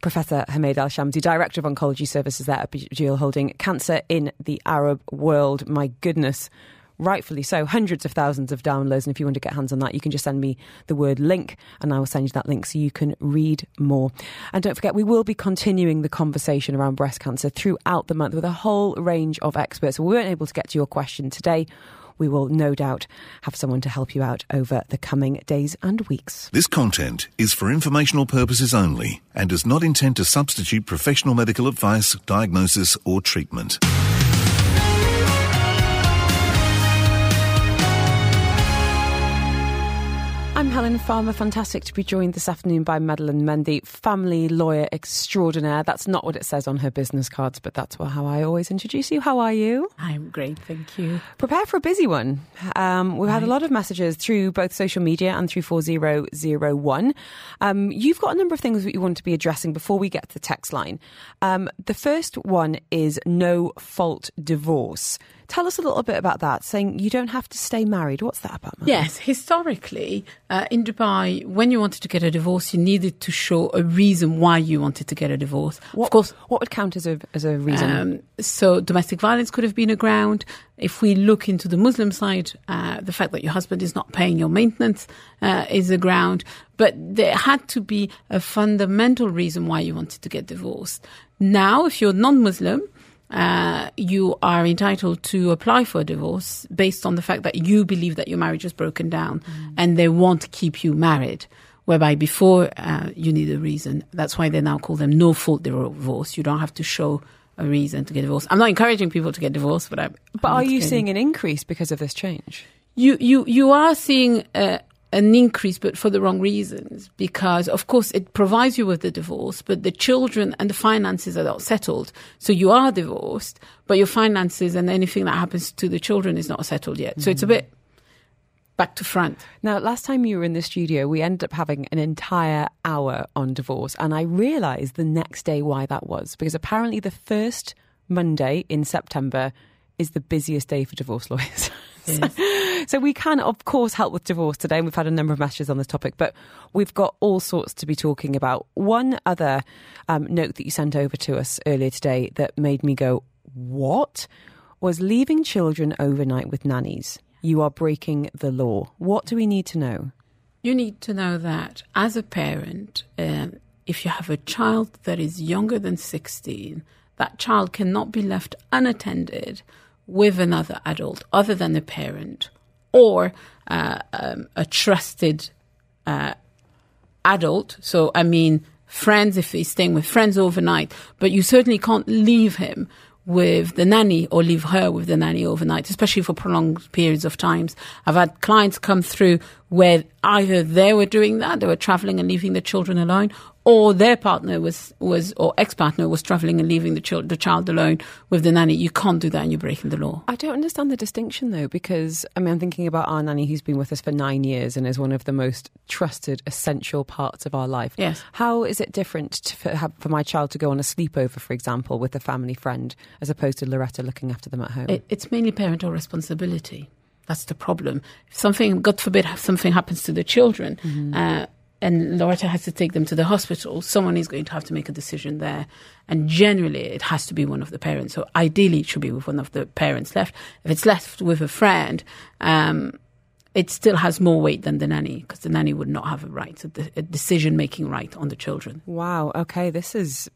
Professor Humaid Al Shamsi, Director of Oncology Services at Burjeel Holding. Cancer in the Arab world. My goodness rightfully so, hundreds of thousands of downloads. And if you want to get hands on that, you can just send me the word link and I will send you that link so you can read more. And don't forget, we will be continuing the conversation around breast cancer throughout the month with a whole range of experts. We weren't able to get to your question today we will no doubt have someone to help you out over the coming days and weeks. This content is for informational purposes only and does not intend to substitute professional medical advice, diagnosis, or treatment. I'm Helen Farmer. Fantastic to be joined this afternoon by Madeleine Mendy, family lawyer extraordinaire. That's not what it says on her business cards, but that's how I always introduce you. How are you? I'm great, thank you. Prepare for a busy one. Um, we've had a lot of messages through both social media and through 4001. Um, you've got a number of things that you want to be addressing before we get to the text line. Um, the first one is no fault divorce. Tell us a little bit about that, saying you don't have to stay married. What's that about? Yes, historically, uh, in Dubai, when you wanted to get a divorce, you needed to show a reason why you wanted to get a divorce. What, of course, what would count as a as a reason? Um, so domestic violence could have been a ground. If we look into the Muslim side, uh, the fact that your husband is not paying your maintenance uh, is a ground. But there had to be a fundamental reason why you wanted to get divorced. Now, if you're non-Muslim, uh, you are entitled to apply for a divorce based on the fact that you believe that your marriage is broken down mm. and they want to keep you married. Whereby before uh, you need a reason. That's why they now call them no fault divorce. You don't have to show a reason to get divorced. I'm not encouraging people to get divorced, but I. But are you seeing an increase because of this change? You you you are seeing uh, an increase, but for the wrong reasons. Because, of course, it provides you with the divorce, but the children and the finances are not settled. So you are divorced, but your finances and anything that happens to the children is not settled yet. Mm-hmm. So it's a bit back to front. Now, last time you were in the studio, we ended up having an entire hour on divorce. And I realised the next day why that was. Because apparently, the first Monday in September is the busiest day for divorce lawyers. Yes. so, we can, of course, help with divorce today. And we've had a number of messages on this topic, but we've got all sorts to be talking about. One other um, note that you sent over to us earlier today that made me go, What? was leaving children overnight with nannies. You are breaking the law. What do we need to know? You need to know that as a parent, um, if you have a child that is younger than 16, that child cannot be left unattended with another adult other than the parent or uh, um, a trusted uh, adult. So, I mean, friends if he's staying with friends overnight, but you certainly can't leave him with the nanny or leave her with the nanny overnight, especially for prolonged periods of times. I've had clients come through where either they were doing that, they were traveling and leaving the children alone, or their partner was, was or ex-partner was traveling and leaving the, child the child alone with the nanny. You can't do that and you're breaking the law. I don't understand the distinction though, because I mean, I'm thinking about our nanny who's been with us for nine years and is one of the most trusted, essential parts of our life. Yes. How is it different to, for, for, my child to go on a sleepover, for example, with a family friend, as opposed to Loretta looking after them at home? It, it's mainly parental responsibility. That's the problem. If something, God forbid, something happens to the children, mm-hmm. uh, and Loretta has to take them to the hospital, someone is going to have to make a decision there. And generally, it has to be one of the parents. So ideally, it should be with one of the parents left. If it's left with a friend, um, it still has more weight than the nanny because the nanny would not have a right, a, decision making right on the children. Wow. Okay. This is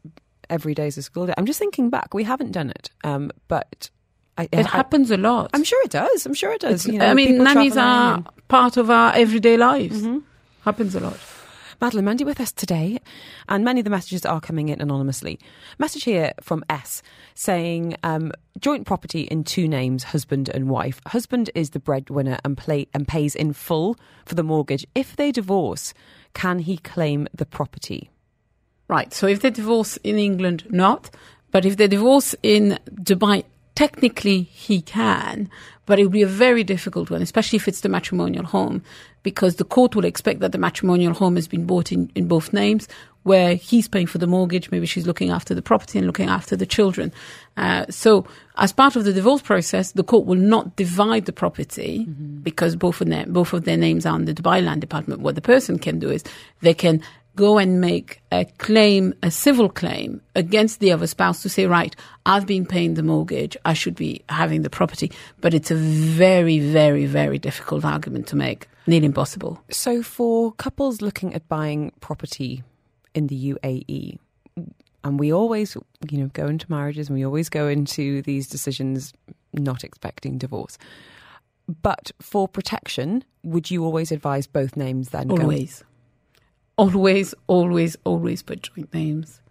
every day is a school day. I'm just thinking back. We haven't done it, um, but. I, it I, happens a lot. I'm sure it does. I'm sure it does. You know, I mean, nannies are part of our everyday lives. Mm-hmm. Happens a lot. Madeleine Mendy with us today, and many of the messages are coming in anonymously. Message here from S saying um, joint property in two names, husband and wife. Husband is the breadwinner and, play, and pays in full for the mortgage. If they divorce, can he claim the property? Right. So if they divorce in England, not. But if they divorce in Dubai, technically he can, but it would be a very difficult one, especially if it's the matrimonial home, because the court will expect that the matrimonial home has been bought in, in both names, where he's paying for the mortgage, maybe she's looking after the property and looking after the children. Uh, so, as part of the divorce process, the court will not divide the property mm-hmm. because both of, their, both of their names are on the Dubai Land Department. What the person can do is they can go and make a claim, a civil claim against the other spouse to say, right, I've been paying the mortgage, I should be having the property. But it's a very, very, very difficult argument to make, nearly impossible. So, for couples looking at buying property in the UAE, and we always, you know, go into marriages and we always go into these decisions not expecting divorce. But for protection, would you always advise both names then? going- Always. Always, always, always put joint names.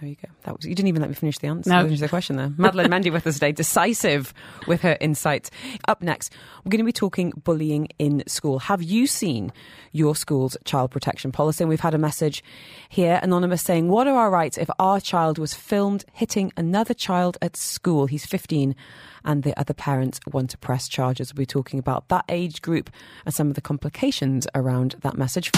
There you go. That was you didn't even let me finish the answer. No. Finish the question there. Madeleine Mendy with us today, decisive with her insights. Up next, we're going to be talking bullying in school. Have you seen your school's child protection policy? And we've had a message here, anonymous, saying, "What are our rights if our child was filmed hitting another child at school? He's 15." And the other parents want to press charges. We'll be talking about that age group and some of the complications around that message.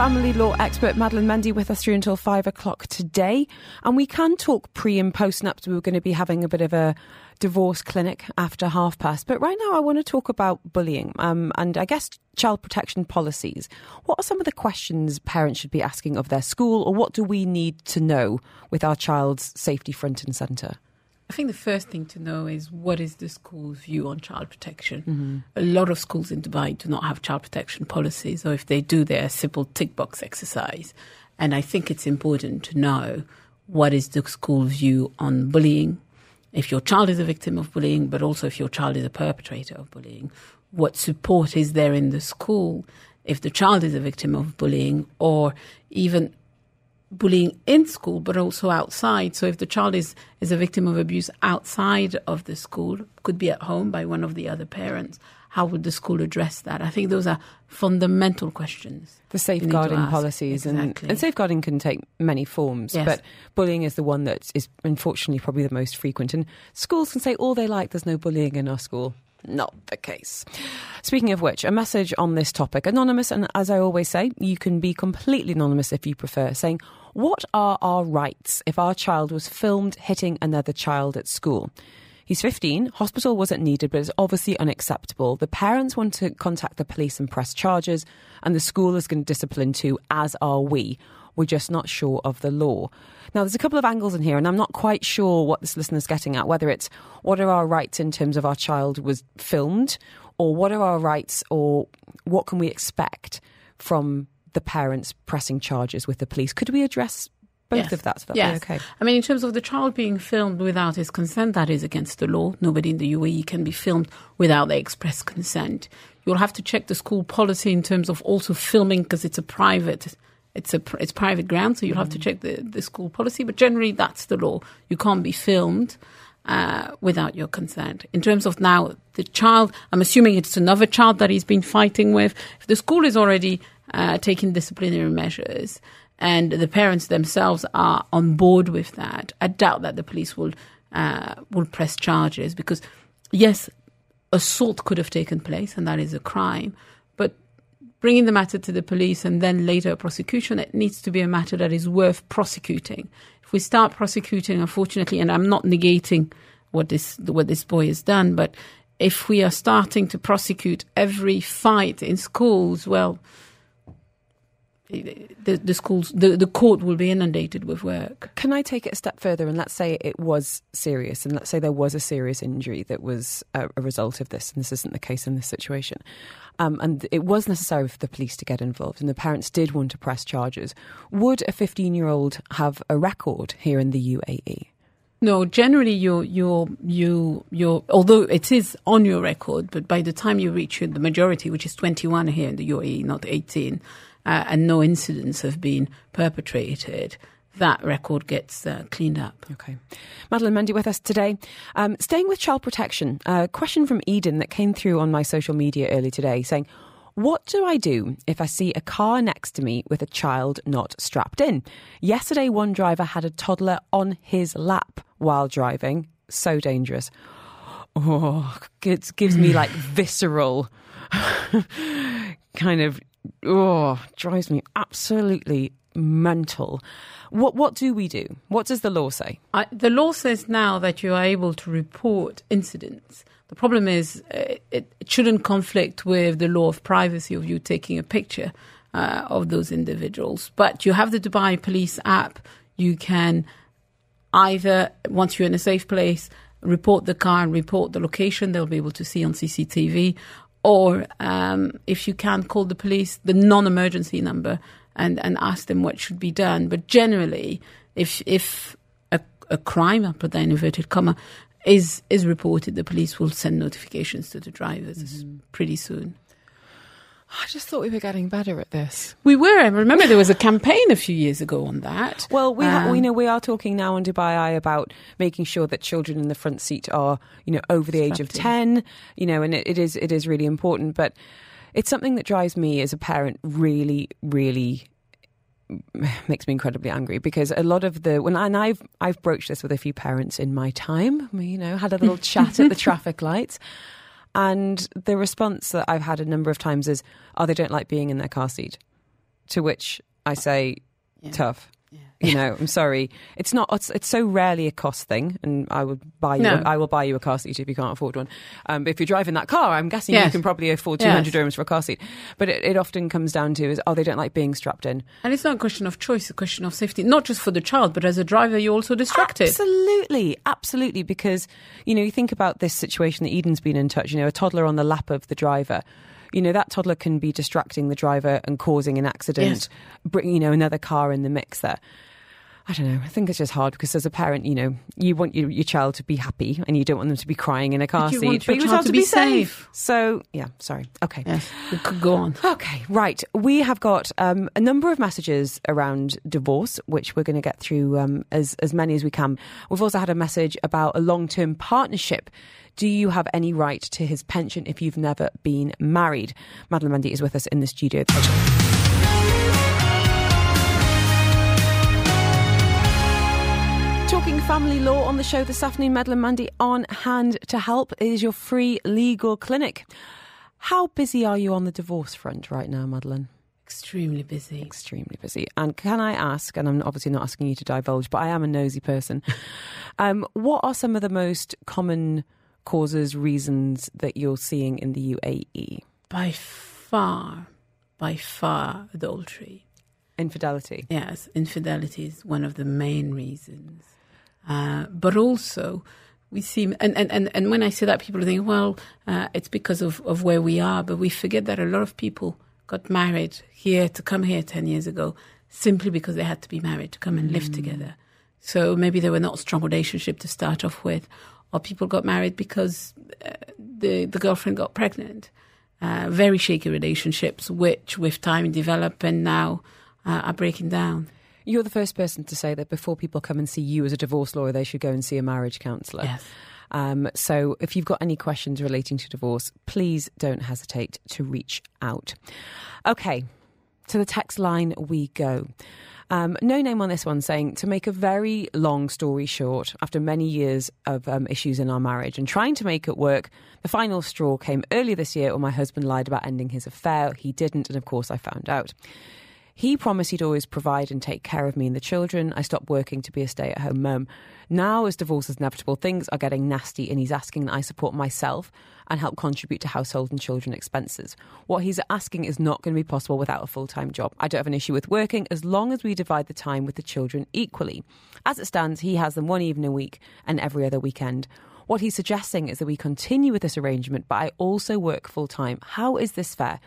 Family law expert Madeleine Mendy with us through until five o'clock today. And we can talk pre and post nups. We were going to be having a bit of a divorce clinic after half past. But right now, I want to talk about bullying um, and I guess child protection policies. What are some of the questions parents should be asking of their school, or what do we need to know with our child's safety front and centre? I think the first thing to know is what is the school's view on child protection. Mm-hmm. A lot of schools in Dubai do not have child protection policies, or if they do, they're a simple tick box exercise. And I think it's important to know what is the school view on bullying. If your child is a victim of bullying, but also if your child is a perpetrator of bullying, what support is there in the school if the child is a victim of bullying, or even bullying in school but also outside so if the child is is a victim of abuse outside of the school could be at home by one of the other parents how would the school address that i think those are fundamental questions The you need to safeguarding policies and, and safeguarding can take many forms, Yes. but bullying is the one that is unfortunately probably the most frequent. And schools can say all they like, there's no bullying in our school. Not the case. Speaking of which, a message on this topic, anonymous, and as I always say, you can be completely anonymous if you prefer, saying, What are our rights if our child was filmed hitting another child at school? He's 15, hospital wasn't needed, but it's obviously unacceptable. The parents want to contact the police and press charges, and the school is going to discipline too, as are we. We're just not sure of the law. Now, there's a couple of angles in here, and I'm not quite sure what this listener's getting at whether it's what are our rights in terms of our child was filmed, or what are our rights, or what can we expect from the parents pressing charges with the police. Could we address both Yes. of that? So yes. okay. I mean, in terms of the child being filmed without his consent, that is against the law. Nobody in the UAE can be filmed without their express consent. You'll have to check the school policy in terms of also filming because it's a private. It's a it's private ground, so you'll have to check the, the school policy. But generally, that's the law. You can't be filmed uh, without your consent. In terms of now the child, I'm assuming it's another child that he's been fighting with. If the school is already uh, taking disciplinary measures and the parents themselves are on board with that, I doubt that the police will uh, will press charges because yes, assault could have taken place and that is a crime, bringing the matter to the police and then later a prosecution, it needs to be a matter that is worth prosecuting. If we start prosecuting, unfortunately, and I'm not negating what this what this boy has done, but if we are starting to prosecute every fight in schools, well, the, the schools, the, the court will be inundated with work. Can I take it a step further and let's say it was serious and let's say there was a serious injury that was a, a result of this and this isn't the case in this situation um, and it was necessary for the police to get involved and the parents did want to press charges would a 15 year old have a record here in the UAE No, generally you you you you although it is on your record, but by the time you reach the majority, which is 21 here in the UAE, not 18, uh, and no incidents have been perpetrated, that record gets uh, cleaned up. Okay. Madeleine Mendy with us today. Um, staying with child protection, a question from Eden that came through on my social media early today saying, What do I do if I see a car next to me with a child not strapped in? Yesterday, one driver had a toddler on his lap while driving. So dangerous. Oh, it gives me like visceral kind of, oh, drives me absolutely mental. What what do we do? What does the law say? I, the law says now that you are able to report incidents. The problem is uh, it, it shouldn't conflict with the law of privacy of you taking a picture uh, of those individuals. But you have the Dubai Police app. You can either, once you're in a safe place, report the car and report the location. They'll be able to see on CCTV. Or um, if you can't call the police, the non-emergency number, and, and ask them what should be done. But generally, if if a, a crime, I put that in inverted comma, is is reported, the police will send notifications to the drivers Mm-hmm. pretty soon. I just thought we were getting better at this. We were. I remember there was a campaign a few years ago on that. Well, we ha- Um, we know we are talking now on Dubai Eye about making sure that children in the front seat are, you know, over the age of ten. You know, and it, it is it is really important. But it's something that drives me as a parent really, really makes me incredibly angry because a lot of the when and I've I've broached this with a few parents in my time. You know, had a little chat at the traffic lights. And the response that I've had a number of times is, "Oh, they don't like being in their car seat." To which I say, "Tough." You know, I'm sorry. It's not. It's, it's so rarely a cost thing, and I would buy you. No. I will buy you a car seat if you can't afford one. Um, but if you're driving that car, I'm guessing you can probably afford Yes. 200 dirhams for a car seat. But it, it often comes down to is, oh, they don't like being strapped in. And it's not a question of choice, it's a question of safety, not just for the child, but as a driver, you're also distracted. Absolutely, absolutely. Because you know, you think about this situation that Eden's been in touch. You know, a toddler on the lap of the driver. You know, that toddler can be distracting the driver and causing an accident. Yes. Bring you know another car in the mix there. I don't know. I think it's just hard because as a parent, you know, you want your, your child to be happy and you don't want them to be crying in a car you seat. want your but you child want to to be be safe. safe. So yeah, sorry. Okay. Yes, we could go on. Okay, right. We have got um, a number of messages around divorce, which we're going to get through um, as as many as we can. We've also had a message about a long term partnership. Do you have any right to his pension if you've never been married? Madeleine Mendy is with us in the studio. Family law on the show this afternoon, Madeleine Mendy on hand to help is your free legal clinic. How busy are you on the divorce front right now, Madeleine? Extremely busy. extremely busy. And can I ask, and I'm obviously not asking you to divulge, but I am a nosy person. um, what are some of the most common causes, reasons that you're seeing in the UAE? By far, by far, adultery. Infidelity. Yes, infidelity is one of the main reasons. Uh, but also, we see, and, and, and, and when I say that, people think, well, uh, it's because of, of where we are, but we forget that a lot of people got married here to come here 10 years ago simply because they had to be married to come and live together. So maybe they were not a strong relationship to start off with, or people got married because uh, the, the girlfriend got pregnant. Uh, very shaky relationships, which with time develop and now uh, are breaking down. You're the first person to say that before people come and see you as a divorce lawyer, they should go and see a marriage counsellor. Yes. Um, so if you've got any questions relating to divorce, please don't hesitate to reach out. Okay, to the text line we go. Um, no name on this one saying to make a very long story short, after many years of um, issues in our marriage and trying to make it work, the final straw came earlier this year when my husband lied about ending his affair. He didn't, and of course, I found out. He promised he'd always provide and take care of me and the children. I stopped working to be a stay at home mum. Now, as divorce is inevitable, things are getting nasty, and he's asking that I support myself and help contribute to household and children expenses. What he's asking is not going to be possible without a full time job. I don't have an issue with working as long as we divide the time with the children equally. As it stands, he has them one evening a week and every other weekend. What he's suggesting is that we continue with this arrangement, but I also work full time. How is this fair?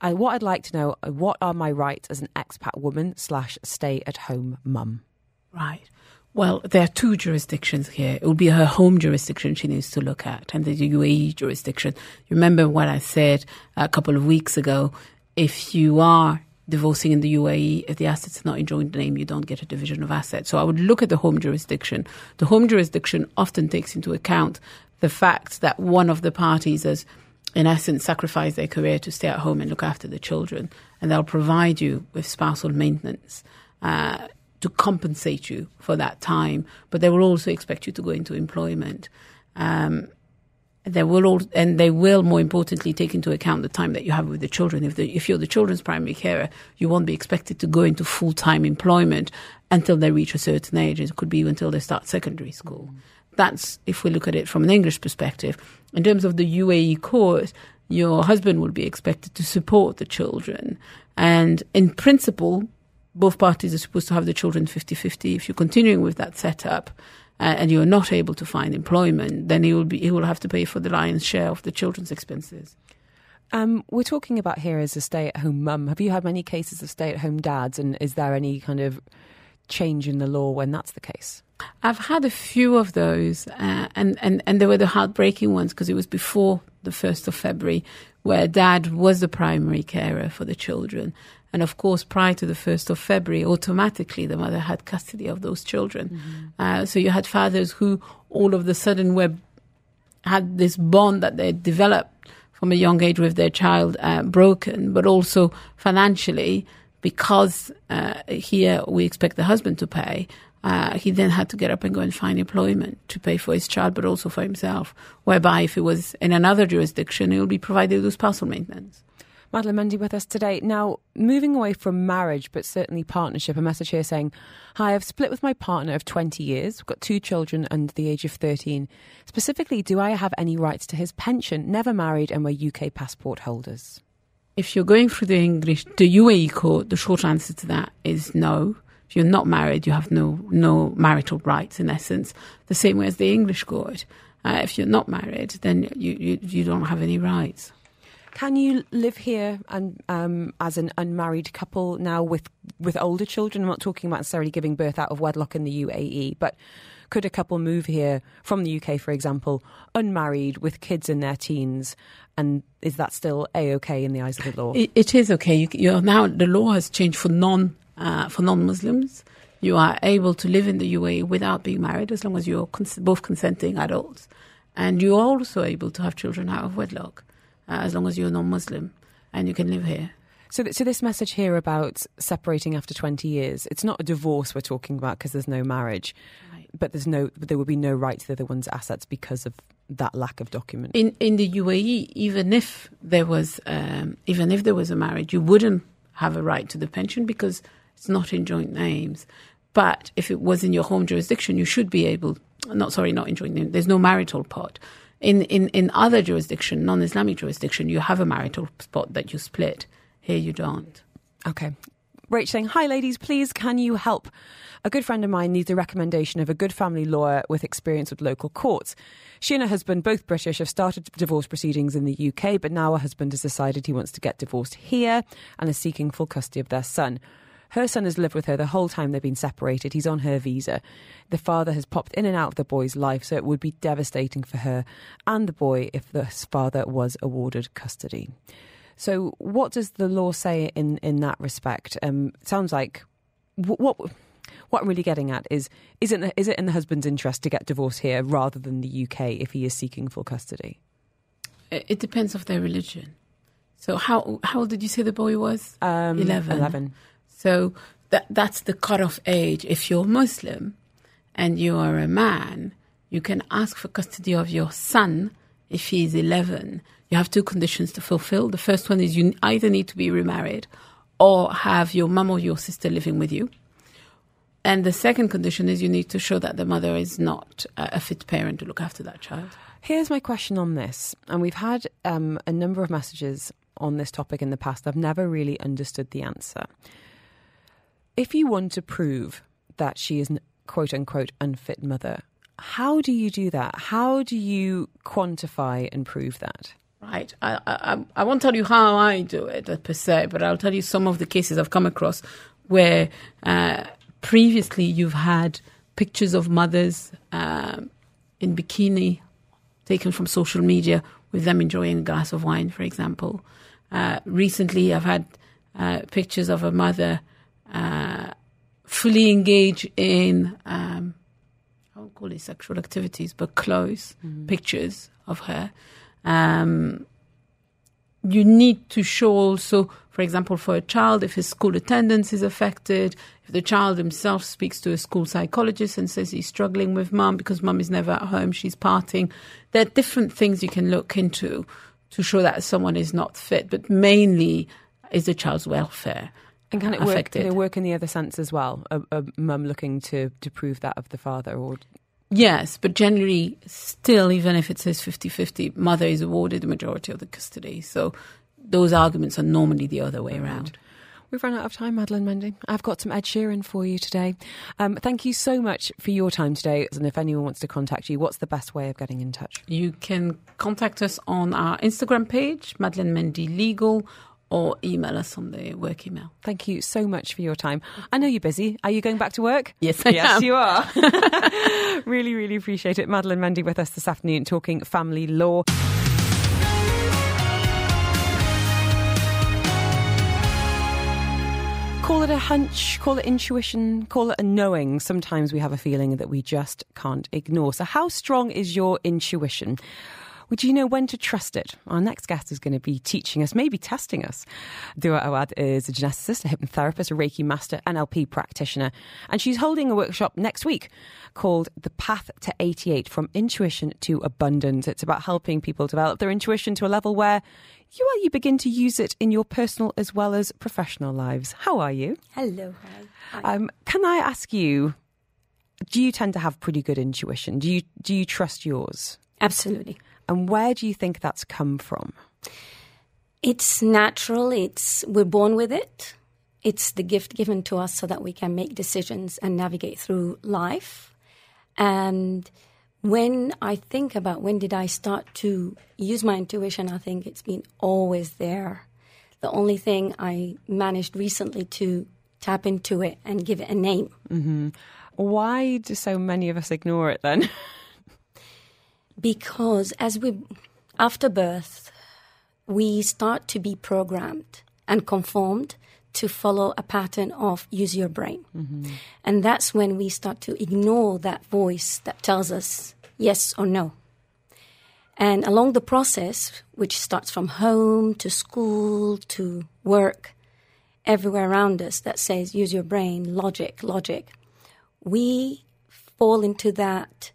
Uh, what I'd like to know: uh, what are my rights as an expat woman slash stay at home mum? Right. Well, there are two jurisdictions here. It will be her home jurisdiction she needs to look at, and the UAE jurisdiction. You remember what I said a couple of weeks ago? If you are divorcing in the UAE, if the assets are not in joint name, you don't get a division of assets. So I would look at the home jurisdiction. The home jurisdiction often takes into account the fact that one of the parties has, in essence, sacrifice their career to stay at home and look after the children, and they'll provide you with spousal maintenance. Uh, to compensate you for that time, but they will also expect you to go into employment. Um, they will all, and they will, more importantly, take into account the time that you have with the children. If, the, if you're the children's primary carer, you won't be expected to go into full time employment until they reach a certain age. It could be until they start secondary school. That's if we look at it from an English perspective. In terms of the UAE court, your husband would be expected to support the children. And in principle, both parties are supposed to have the children 50 50. If you're continuing with that setup uh, and you're not able to find employment, then he will, be, he will have to pay for the lion's share of the children's expenses. Um, we're talking about here as a stay at home mum. Have you had many cases of stay at home dads, and is there any kind of change in the law when that's the case? I've had a few of those, uh, and, and, and they were the heartbreaking ones because it was before the 1st of February, where dad was the primary carer for the children. And of course, prior to the 1st of February, automatically the mother had custody of those children. Mm-hmm. Uh, so you had fathers who all of a sudden were, had this bond that they developed from a young age with their child uh, broken, but also financially, because uh, here we expect the husband to pay. Uh, he then had to get up and go and find employment to pay for his child, but also for himself. Whereby, if he was in another jurisdiction, he would be provided with spousal maintenance. Madeleine Mendy with us today. Now, moving away from marriage, but certainly partnership, a message here saying, Hi, I've split with my partner of 20 years. We've got two children under the age of 13. Specifically, do I have any rights to his pension? Never married and we're UK passport holders. If you're going through the English, the UAE court, the short answer to that is no. If you're not married, you have no no marital rights in essence. The same way as the English court. Uh, if you're not married, then you, you, you don't have any rights. Can you live here and um, as an unmarried couple now with with older children? I'm not talking about necessarily giving birth out of wedlock in the UAE, but could a couple move here from the UK, for example, unmarried with kids in their teens, and is that still a okay in the eyes of the law? it, it is okay. You, you now the law has changed for non uh, for non Muslims. You are able to live in the UAE without being married as long as you're cons- both consenting adults, and you're also able to have children out of wedlock uh, as long as you're non-Muslim and you can live here. So, th- so this message here about separating after 20 years, it's not a divorce we're talking about because there's no marriage. But there's no, there would be no right to the other one's assets because of that lack of document. In in the UAE, even if there was, um, even if there was a marriage, you wouldn't have a right to the pension because it's not in joint names. But if it was in your home jurisdiction, you should be able. Not sorry, not in joint name. There's no marital pot. In, in, in other jurisdiction, non-Islamic jurisdiction, you have a marital spot that you split. Here you don't. Okay. Rach saying, Hi, ladies, please can you help? A good friend of mine needs a recommendation of a good family lawyer with experience with local courts. She and her husband, both British, have started divorce proceedings in the UK, but now her husband has decided he wants to get divorced here and is seeking full custody of their son. Her son has lived with her the whole time they've been separated. He's on her visa. The father has popped in and out of the boy's life, so it would be devastating for her and the boy if the father was awarded custody. So, what does the law say in, in that respect? Um, sounds like what, what what I'm really getting at is is it is it in the husband's interest to get divorced here rather than the UK if he is seeking full custody? It depends of their religion. So how how old did you say the boy was? Um, Eleven. Eleven. So that that's the cutoff age. If you're Muslim and you are a man, you can ask for custody of your son if he is 11. You have two conditions to fulfill. The first one is you either need to be remarried or have your mum or your sister living with you. And the second condition is you need to show that the mother is not a fit parent to look after that child. Here's my question on this. And we've had um, a number of messages on this topic in the past. I've never really understood the answer if you want to prove that she is an quote unquote unfit mother, how do you do that? How do you quantify and prove that? Right. I, I, I won't tell you how I do it per se, but I'll tell you some of the cases I've come across where uh, previously you've had pictures of mothers um, in bikini taken from social media with them enjoying a glass of wine, for example. Uh, recently, I've had uh, pictures of a mother uh, fully engaged in, um, I won't call it sexual activities, but clothes, mm-hmm. pictures of her. Um, you need to show also, for example, for a child, if his school attendance is affected, if the child himself speaks to a school psychologist and says he's struggling with mum because mum is never at home, she's partying, there are different things you can look into to show that someone is not fit, but mainly is the child's welfare. And can it work? affected. Can it work in the other sense as well? A, a mum looking to to prove that of the father, or Yes, but generally, still, even if it says 50 50, mother is awarded the majority of the custody. So those arguments are normally the other way around. We've run out of time, Madeleine Mendy. I've got some Ed Sheeran for you today. Um, thank you so much for your time today. And if anyone wants to contact you, what's the best way of getting in touch? You can contact us on our Instagram page, Madeleine Mendy Legal, or email us on the work email. Thank you so much for your time. I know you're busy. Are you going back to work? Yes, I yes, am. you are. really, really appreciate it. Madeleine Mendy with us this afternoon talking family law. Call it a hunch, call it intuition, call it a knowing. Sometimes we have a feeling that we just can't ignore. So, how strong is your intuition? Would you know when to trust it? Our next guest is going to be teaching us, maybe testing us. Dua Awad is a geneticist, a hypnotherapist, a Reiki master, NLP practitioner, and she's holding a workshop next week called The Path to 88 From Intuition to Abundance. It's about helping people develop their intuition to a level where you, well, you begin to use it in your personal as well as professional lives. How are you? Hello. Hi. Um, can I ask you, do you tend to have pretty good intuition? Do you, do you trust yours? Absolutely. And where do you think that's come from? It's natural. It's we're born with it. It's the gift given to us so that we can make decisions and navigate through life. And when I think about when did I start to use my intuition, I think it's been always there. The only thing I managed recently to tap into it and give it a name. Mm-hmm. Why do so many of us ignore it then? because as we after birth we start to be programmed and conformed to follow a pattern of use your brain mm-hmm. and that's when we start to ignore that voice that tells us yes or no and along the process which starts from home to school to work everywhere around us that says use your brain logic logic we fall into that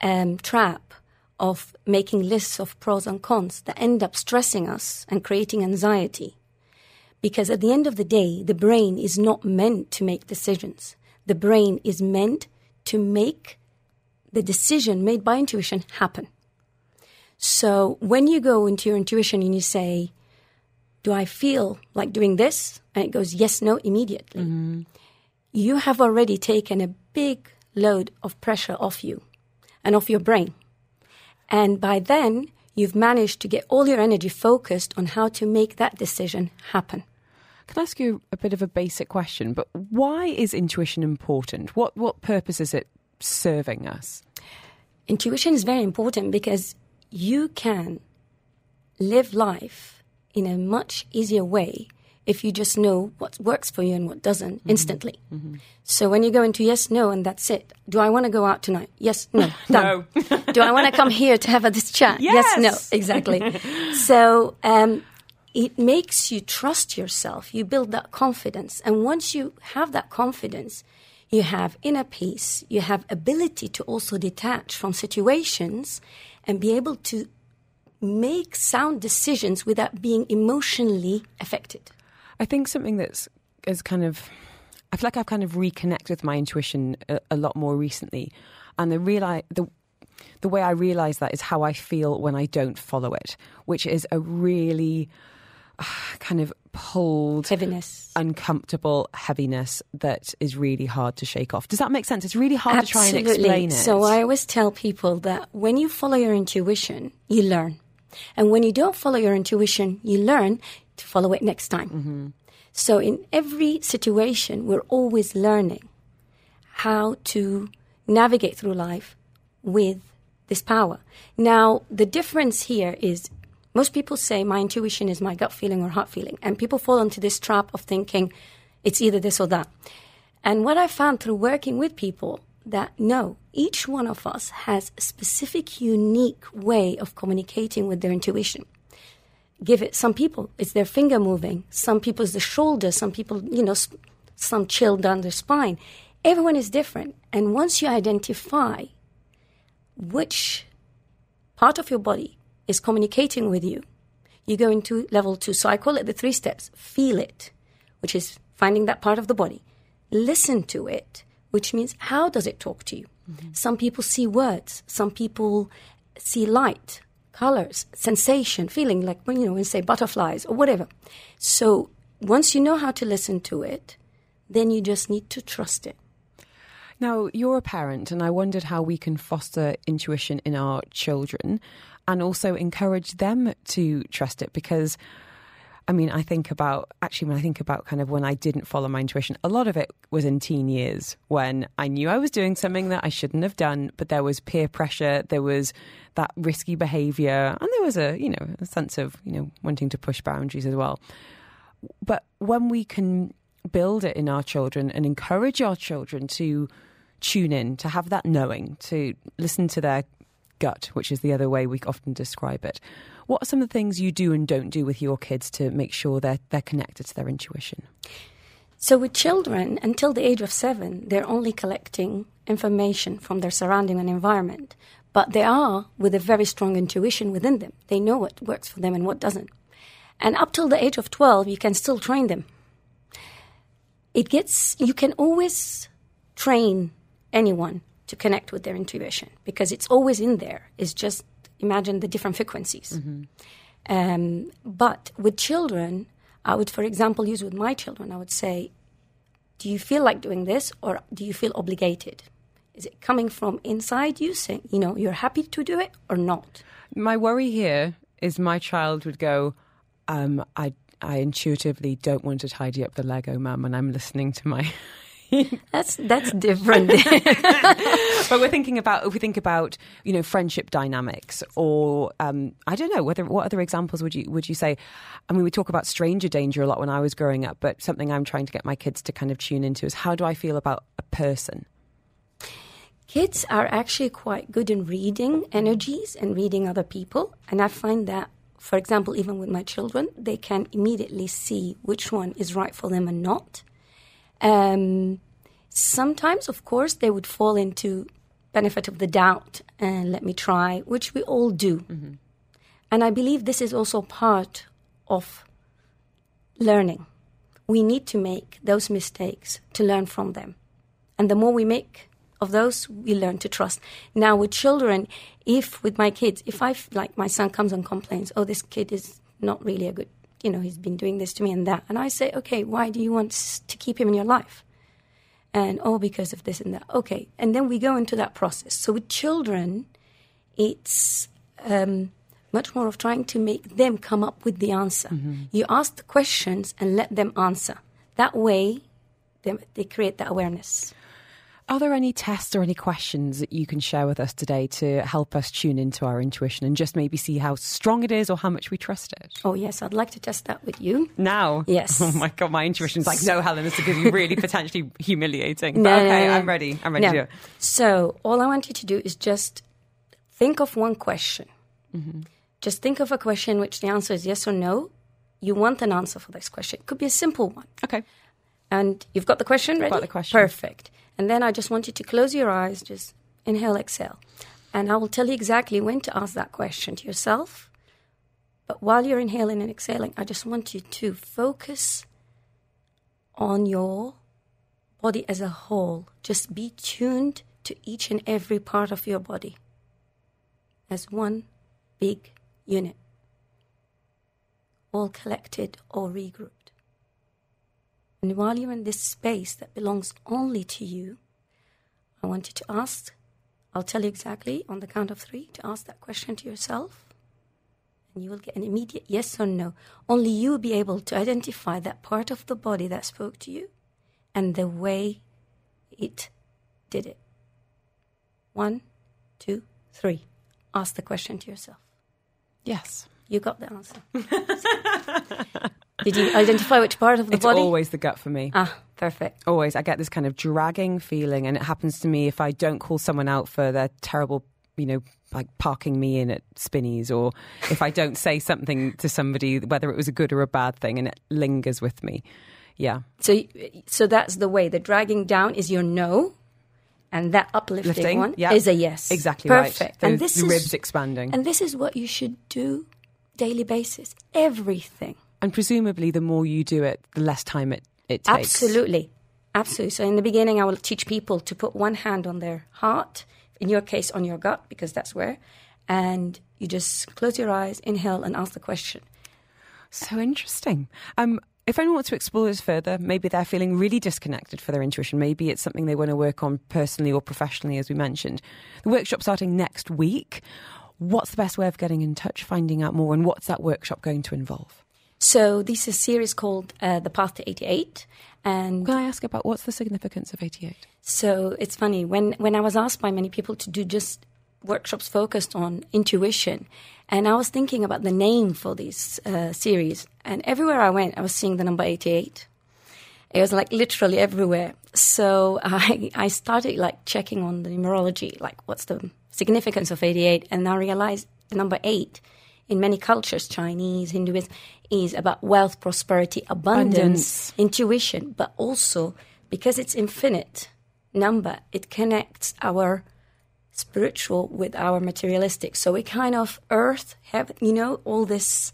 um, trap of making lists of pros and cons that end up stressing us and creating anxiety. Because at the end of the day, the brain is not meant to make decisions. The brain is meant to make the decision made by intuition happen. So when you go into your intuition and you say, Do I feel like doing this? And it goes yes, no immediately. Mm-hmm. You have already taken a big load of pressure off you and off your brain. And by then, you've managed to get all your energy focused on how to make that decision happen. Can I ask you a bit of a basic question? But why is intuition important? What what purpose is it serving us? Intuition is very important because you can live life in a much easier way if you just know what works for you and what doesn't mm-hmm. instantly. Mm-hmm. So when you go into yes, no, and that's it. Do I want to go out tonight? Yes, no, done. no. Do I want to come here to have a, this chat? Yes, yes no, exactly. so um, it makes you trust yourself. You build that confidence, and once you have that confidence, you have inner peace. You have ability to also detach from situations and be able to make sound decisions without being emotionally affected. I think something that's is kind of I feel like I've kind of reconnected with my intuition a, a lot more recently, and the realize the the way I realize that is how I feel when I don't follow it, which is a really uh, kind of pulled heaviness, uncomfortable heaviness that is really hard to shake off. Does that make sense? It's really hard Absolutely. to try and explain it. So I always tell people that when you follow your intuition, you learn. And when you don't follow your intuition, you learn to follow it next time. Mm-hmm. So in every situation, we're always learning how to navigate through life with this power. Now, the difference here is most people say my intuition is my gut feeling or heart feeling, and people fall into this trap of thinking it's either this or that. And what I found through working with people that no, each one of us has a specific, unique way of communicating with their intuition give it some people it's their finger moving. Some people it's the shoulder some people you know sp- some chill down their spine. Everyone is different. And once you identify which part of your body is communicating with you you go into level two. So i call it the three steps. Feel it which is finding that part of the body. Listen to it which means how does it talk to you? Mm-hmm. some people see words. Some people see light colors, sensation, feeling like when you know, when say butterflies or whatever. So once you know how to listen to it, then you just need to trust it. Now, you're a parent, and I wondered how we can foster intuition in our children and also encourage them to trust it because I mean, I think about actually when I think about kind of when I didn't follow my intuition, a lot of it was in teen years when I knew I was doing something that I shouldn't have done, but there was peer pressure, there was that risky behavior, and there was a, you know, a sense of, you know, wanting to push boundaries as well. But when we can build it in our children and encourage our children to tune in, to have that knowing, to listen to their gut, which is the other way we often describe it. What are some of the things you do and don't do with your kids to make sure they're, they're connected to their intuition? So, with children, until the age of seven, they're only collecting information from their surrounding and environment. But they are with a very strong intuition within them. They know what works for them and what doesn't. And up till the age of 12, you can still train them. It gets, you can always train anyone to connect with their intuition because it's always in there. It's just imagine the different frequencies. Mm-hmm. Um, but with children, I would, for example, use with my children, I would say, do you feel like doing this or do you feel obligated? Is it coming from inside you saying, you know, you're happy to do it or not? My worry here is my child would go, um, I, I intuitively don't want to tidy up the Lego, mum, and I'm listening to my that's that's different. but we're thinking about if we think about you know friendship dynamics, or um, I don't know whether what other examples would you would you say? I mean, we talk about stranger danger a lot when I was growing up, but something I'm trying to get my kids to kind of tune into is how do I feel about a person. Kids are actually quite good in reading energies and reading other people, and I find that for example, even with my children, they can immediately see which one is right for them and not. Um, sometimes, of course, they would fall into benefit of the doubt and let me try, which we all do. Mm-hmm. And I believe this is also part of learning. We need to make those mistakes to learn from them. And the more we make of those, we learn to trust. Now, with children, if with my kids, if I, like my son comes and complains, oh, this kid is not really a good you know, he's been doing this to me and that. And I say, okay, why do you want to keep him in your life? And oh, because of this and that. Okay. And then we go into that process. So with children, it's um, much more of trying to make them come up with the answer. Mm-hmm. You ask the questions and let them answer. That way, they, they create that awareness. Are there any tests or any questions that you can share with us today to help us tune into our intuition and just maybe see how strong it is or how much we trust it? Oh, yes, I'd like to test that with you. Now? Yes. Oh, my God, my intuition's like, no, Helen, this is going to be really potentially humiliating. No, but okay, no, no. I'm ready. I'm ready to do it. So, all I want you to do is just think of one question. Mm-hmm. Just think of a question which the answer is yes or no. You want an answer for this question. It could be a simple one. Okay. And you've got the question ready? Got the question. Perfect. And then I just want you to close your eyes, just inhale, exhale. And I will tell you exactly when to ask that question to yourself. But while you're inhaling and exhaling, I just want you to focus on your body as a whole. Just be tuned to each and every part of your body as one big unit, all collected or regrouped. And while you're in this space that belongs only to you, I want you to ask, I'll tell you exactly on the count of three to ask that question to yourself. And you will get an immediate yes or no. Only you will be able to identify that part of the body that spoke to you and the way it did it. One, two, three. Ask the question to yourself. Yes. You got the answer. Did you identify which part of the it's body? always the gut for me. Ah, perfect. Always. I get this kind of dragging feeling, and it happens to me if I don't call someone out for their terrible, you know, like parking me in at Spinneys, or if I don't say something to somebody, whether it was a good or a bad thing, and it lingers with me. Yeah. So, so that's the way. The dragging down is your no, and that uplifting Lifting, one yeah. is a yes. Exactly Perfect. right. And this the is, ribs expanding. And this is what you should do daily basis. Everything. And presumably, the more you do it, the less time it, it takes. Absolutely. Absolutely. So, in the beginning, I will teach people to put one hand on their heart, in your case, on your gut, because that's where, and you just close your eyes, inhale, and ask the question. So interesting. Um, if anyone wants to explore this further, maybe they're feeling really disconnected for their intuition. Maybe it's something they want to work on personally or professionally, as we mentioned. The workshop starting next week. What's the best way of getting in touch, finding out more, and what's that workshop going to involve? So this is a series called uh, The Path to 88. And Can I ask about what's the significance of 88? so it's funny when when I was asked by many people to do just workshops focused on intuition, and I was thinking about the name for this uh, series, and everywhere I went, I was seeing the number eighty-eight. It was like literally everywhere. So I I started like checking on the numerology, like what's the significance of eighty-eight, and I realized the number eight in many cultures, Chinese, Hinduism, is about wealth, prosperity, abundance, Abundance. intuition, but also because it's infinite number, it connects our spiritual with our materialistic. So we kind of earth have, you know, all this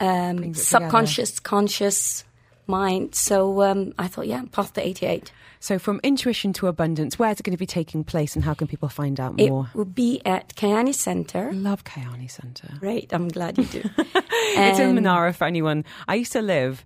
um, subconscious, conscious mind. So um, I thought, yeah, path to 88. So, from intuition to abundance, where's it going to be taking place and how can people find out more? It will be at Kayani Center. Love Kayani Centre. Right, I'm glad you do. It's in Manara for anyone. I used to live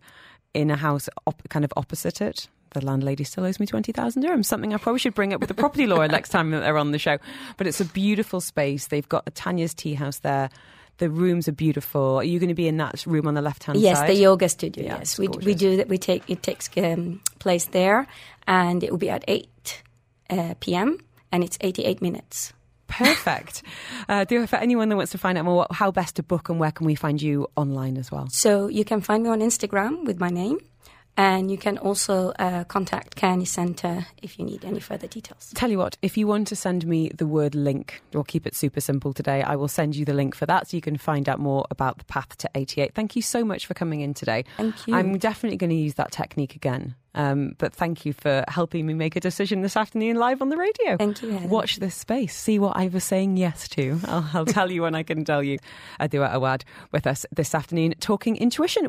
in a house op- kind of opposite it. The landlady still owes me 20,000 dirhams, something I probably should bring up with the property lawyer next time that they're on the show. But it's a beautiful space. They've got a Tanya's tea house there. The rooms are beautiful. Are you going to be in that room on the left hand Yes, side? Yes, the yoga studio. Yeah, yes, we we do that. We take it takes um, place there, and it will be at eight uh, p.m. and it's eighty-eight minutes. Perfect. Uh, do for anyone that wants to find out more, how best to book and where can we find you online as well? So you can find me on Instagram with my name, and you can also uh, contact Kayani Center if you need any further details. Tell you what, if you want to send me the word link, we'll keep it super simple today. I will send you the link for that so you can find out more about the path to 88. Thank you so much for coming in today. Thank you. I'm definitely going to use that technique again. Um, but thank you for helping me make a decision this afternoon live on the radio. Thank you, Helen. Watch this space. See what I was saying yes to. I'll, I'll tell you when I can tell you. Adua Awad with us this afternoon talking intuition.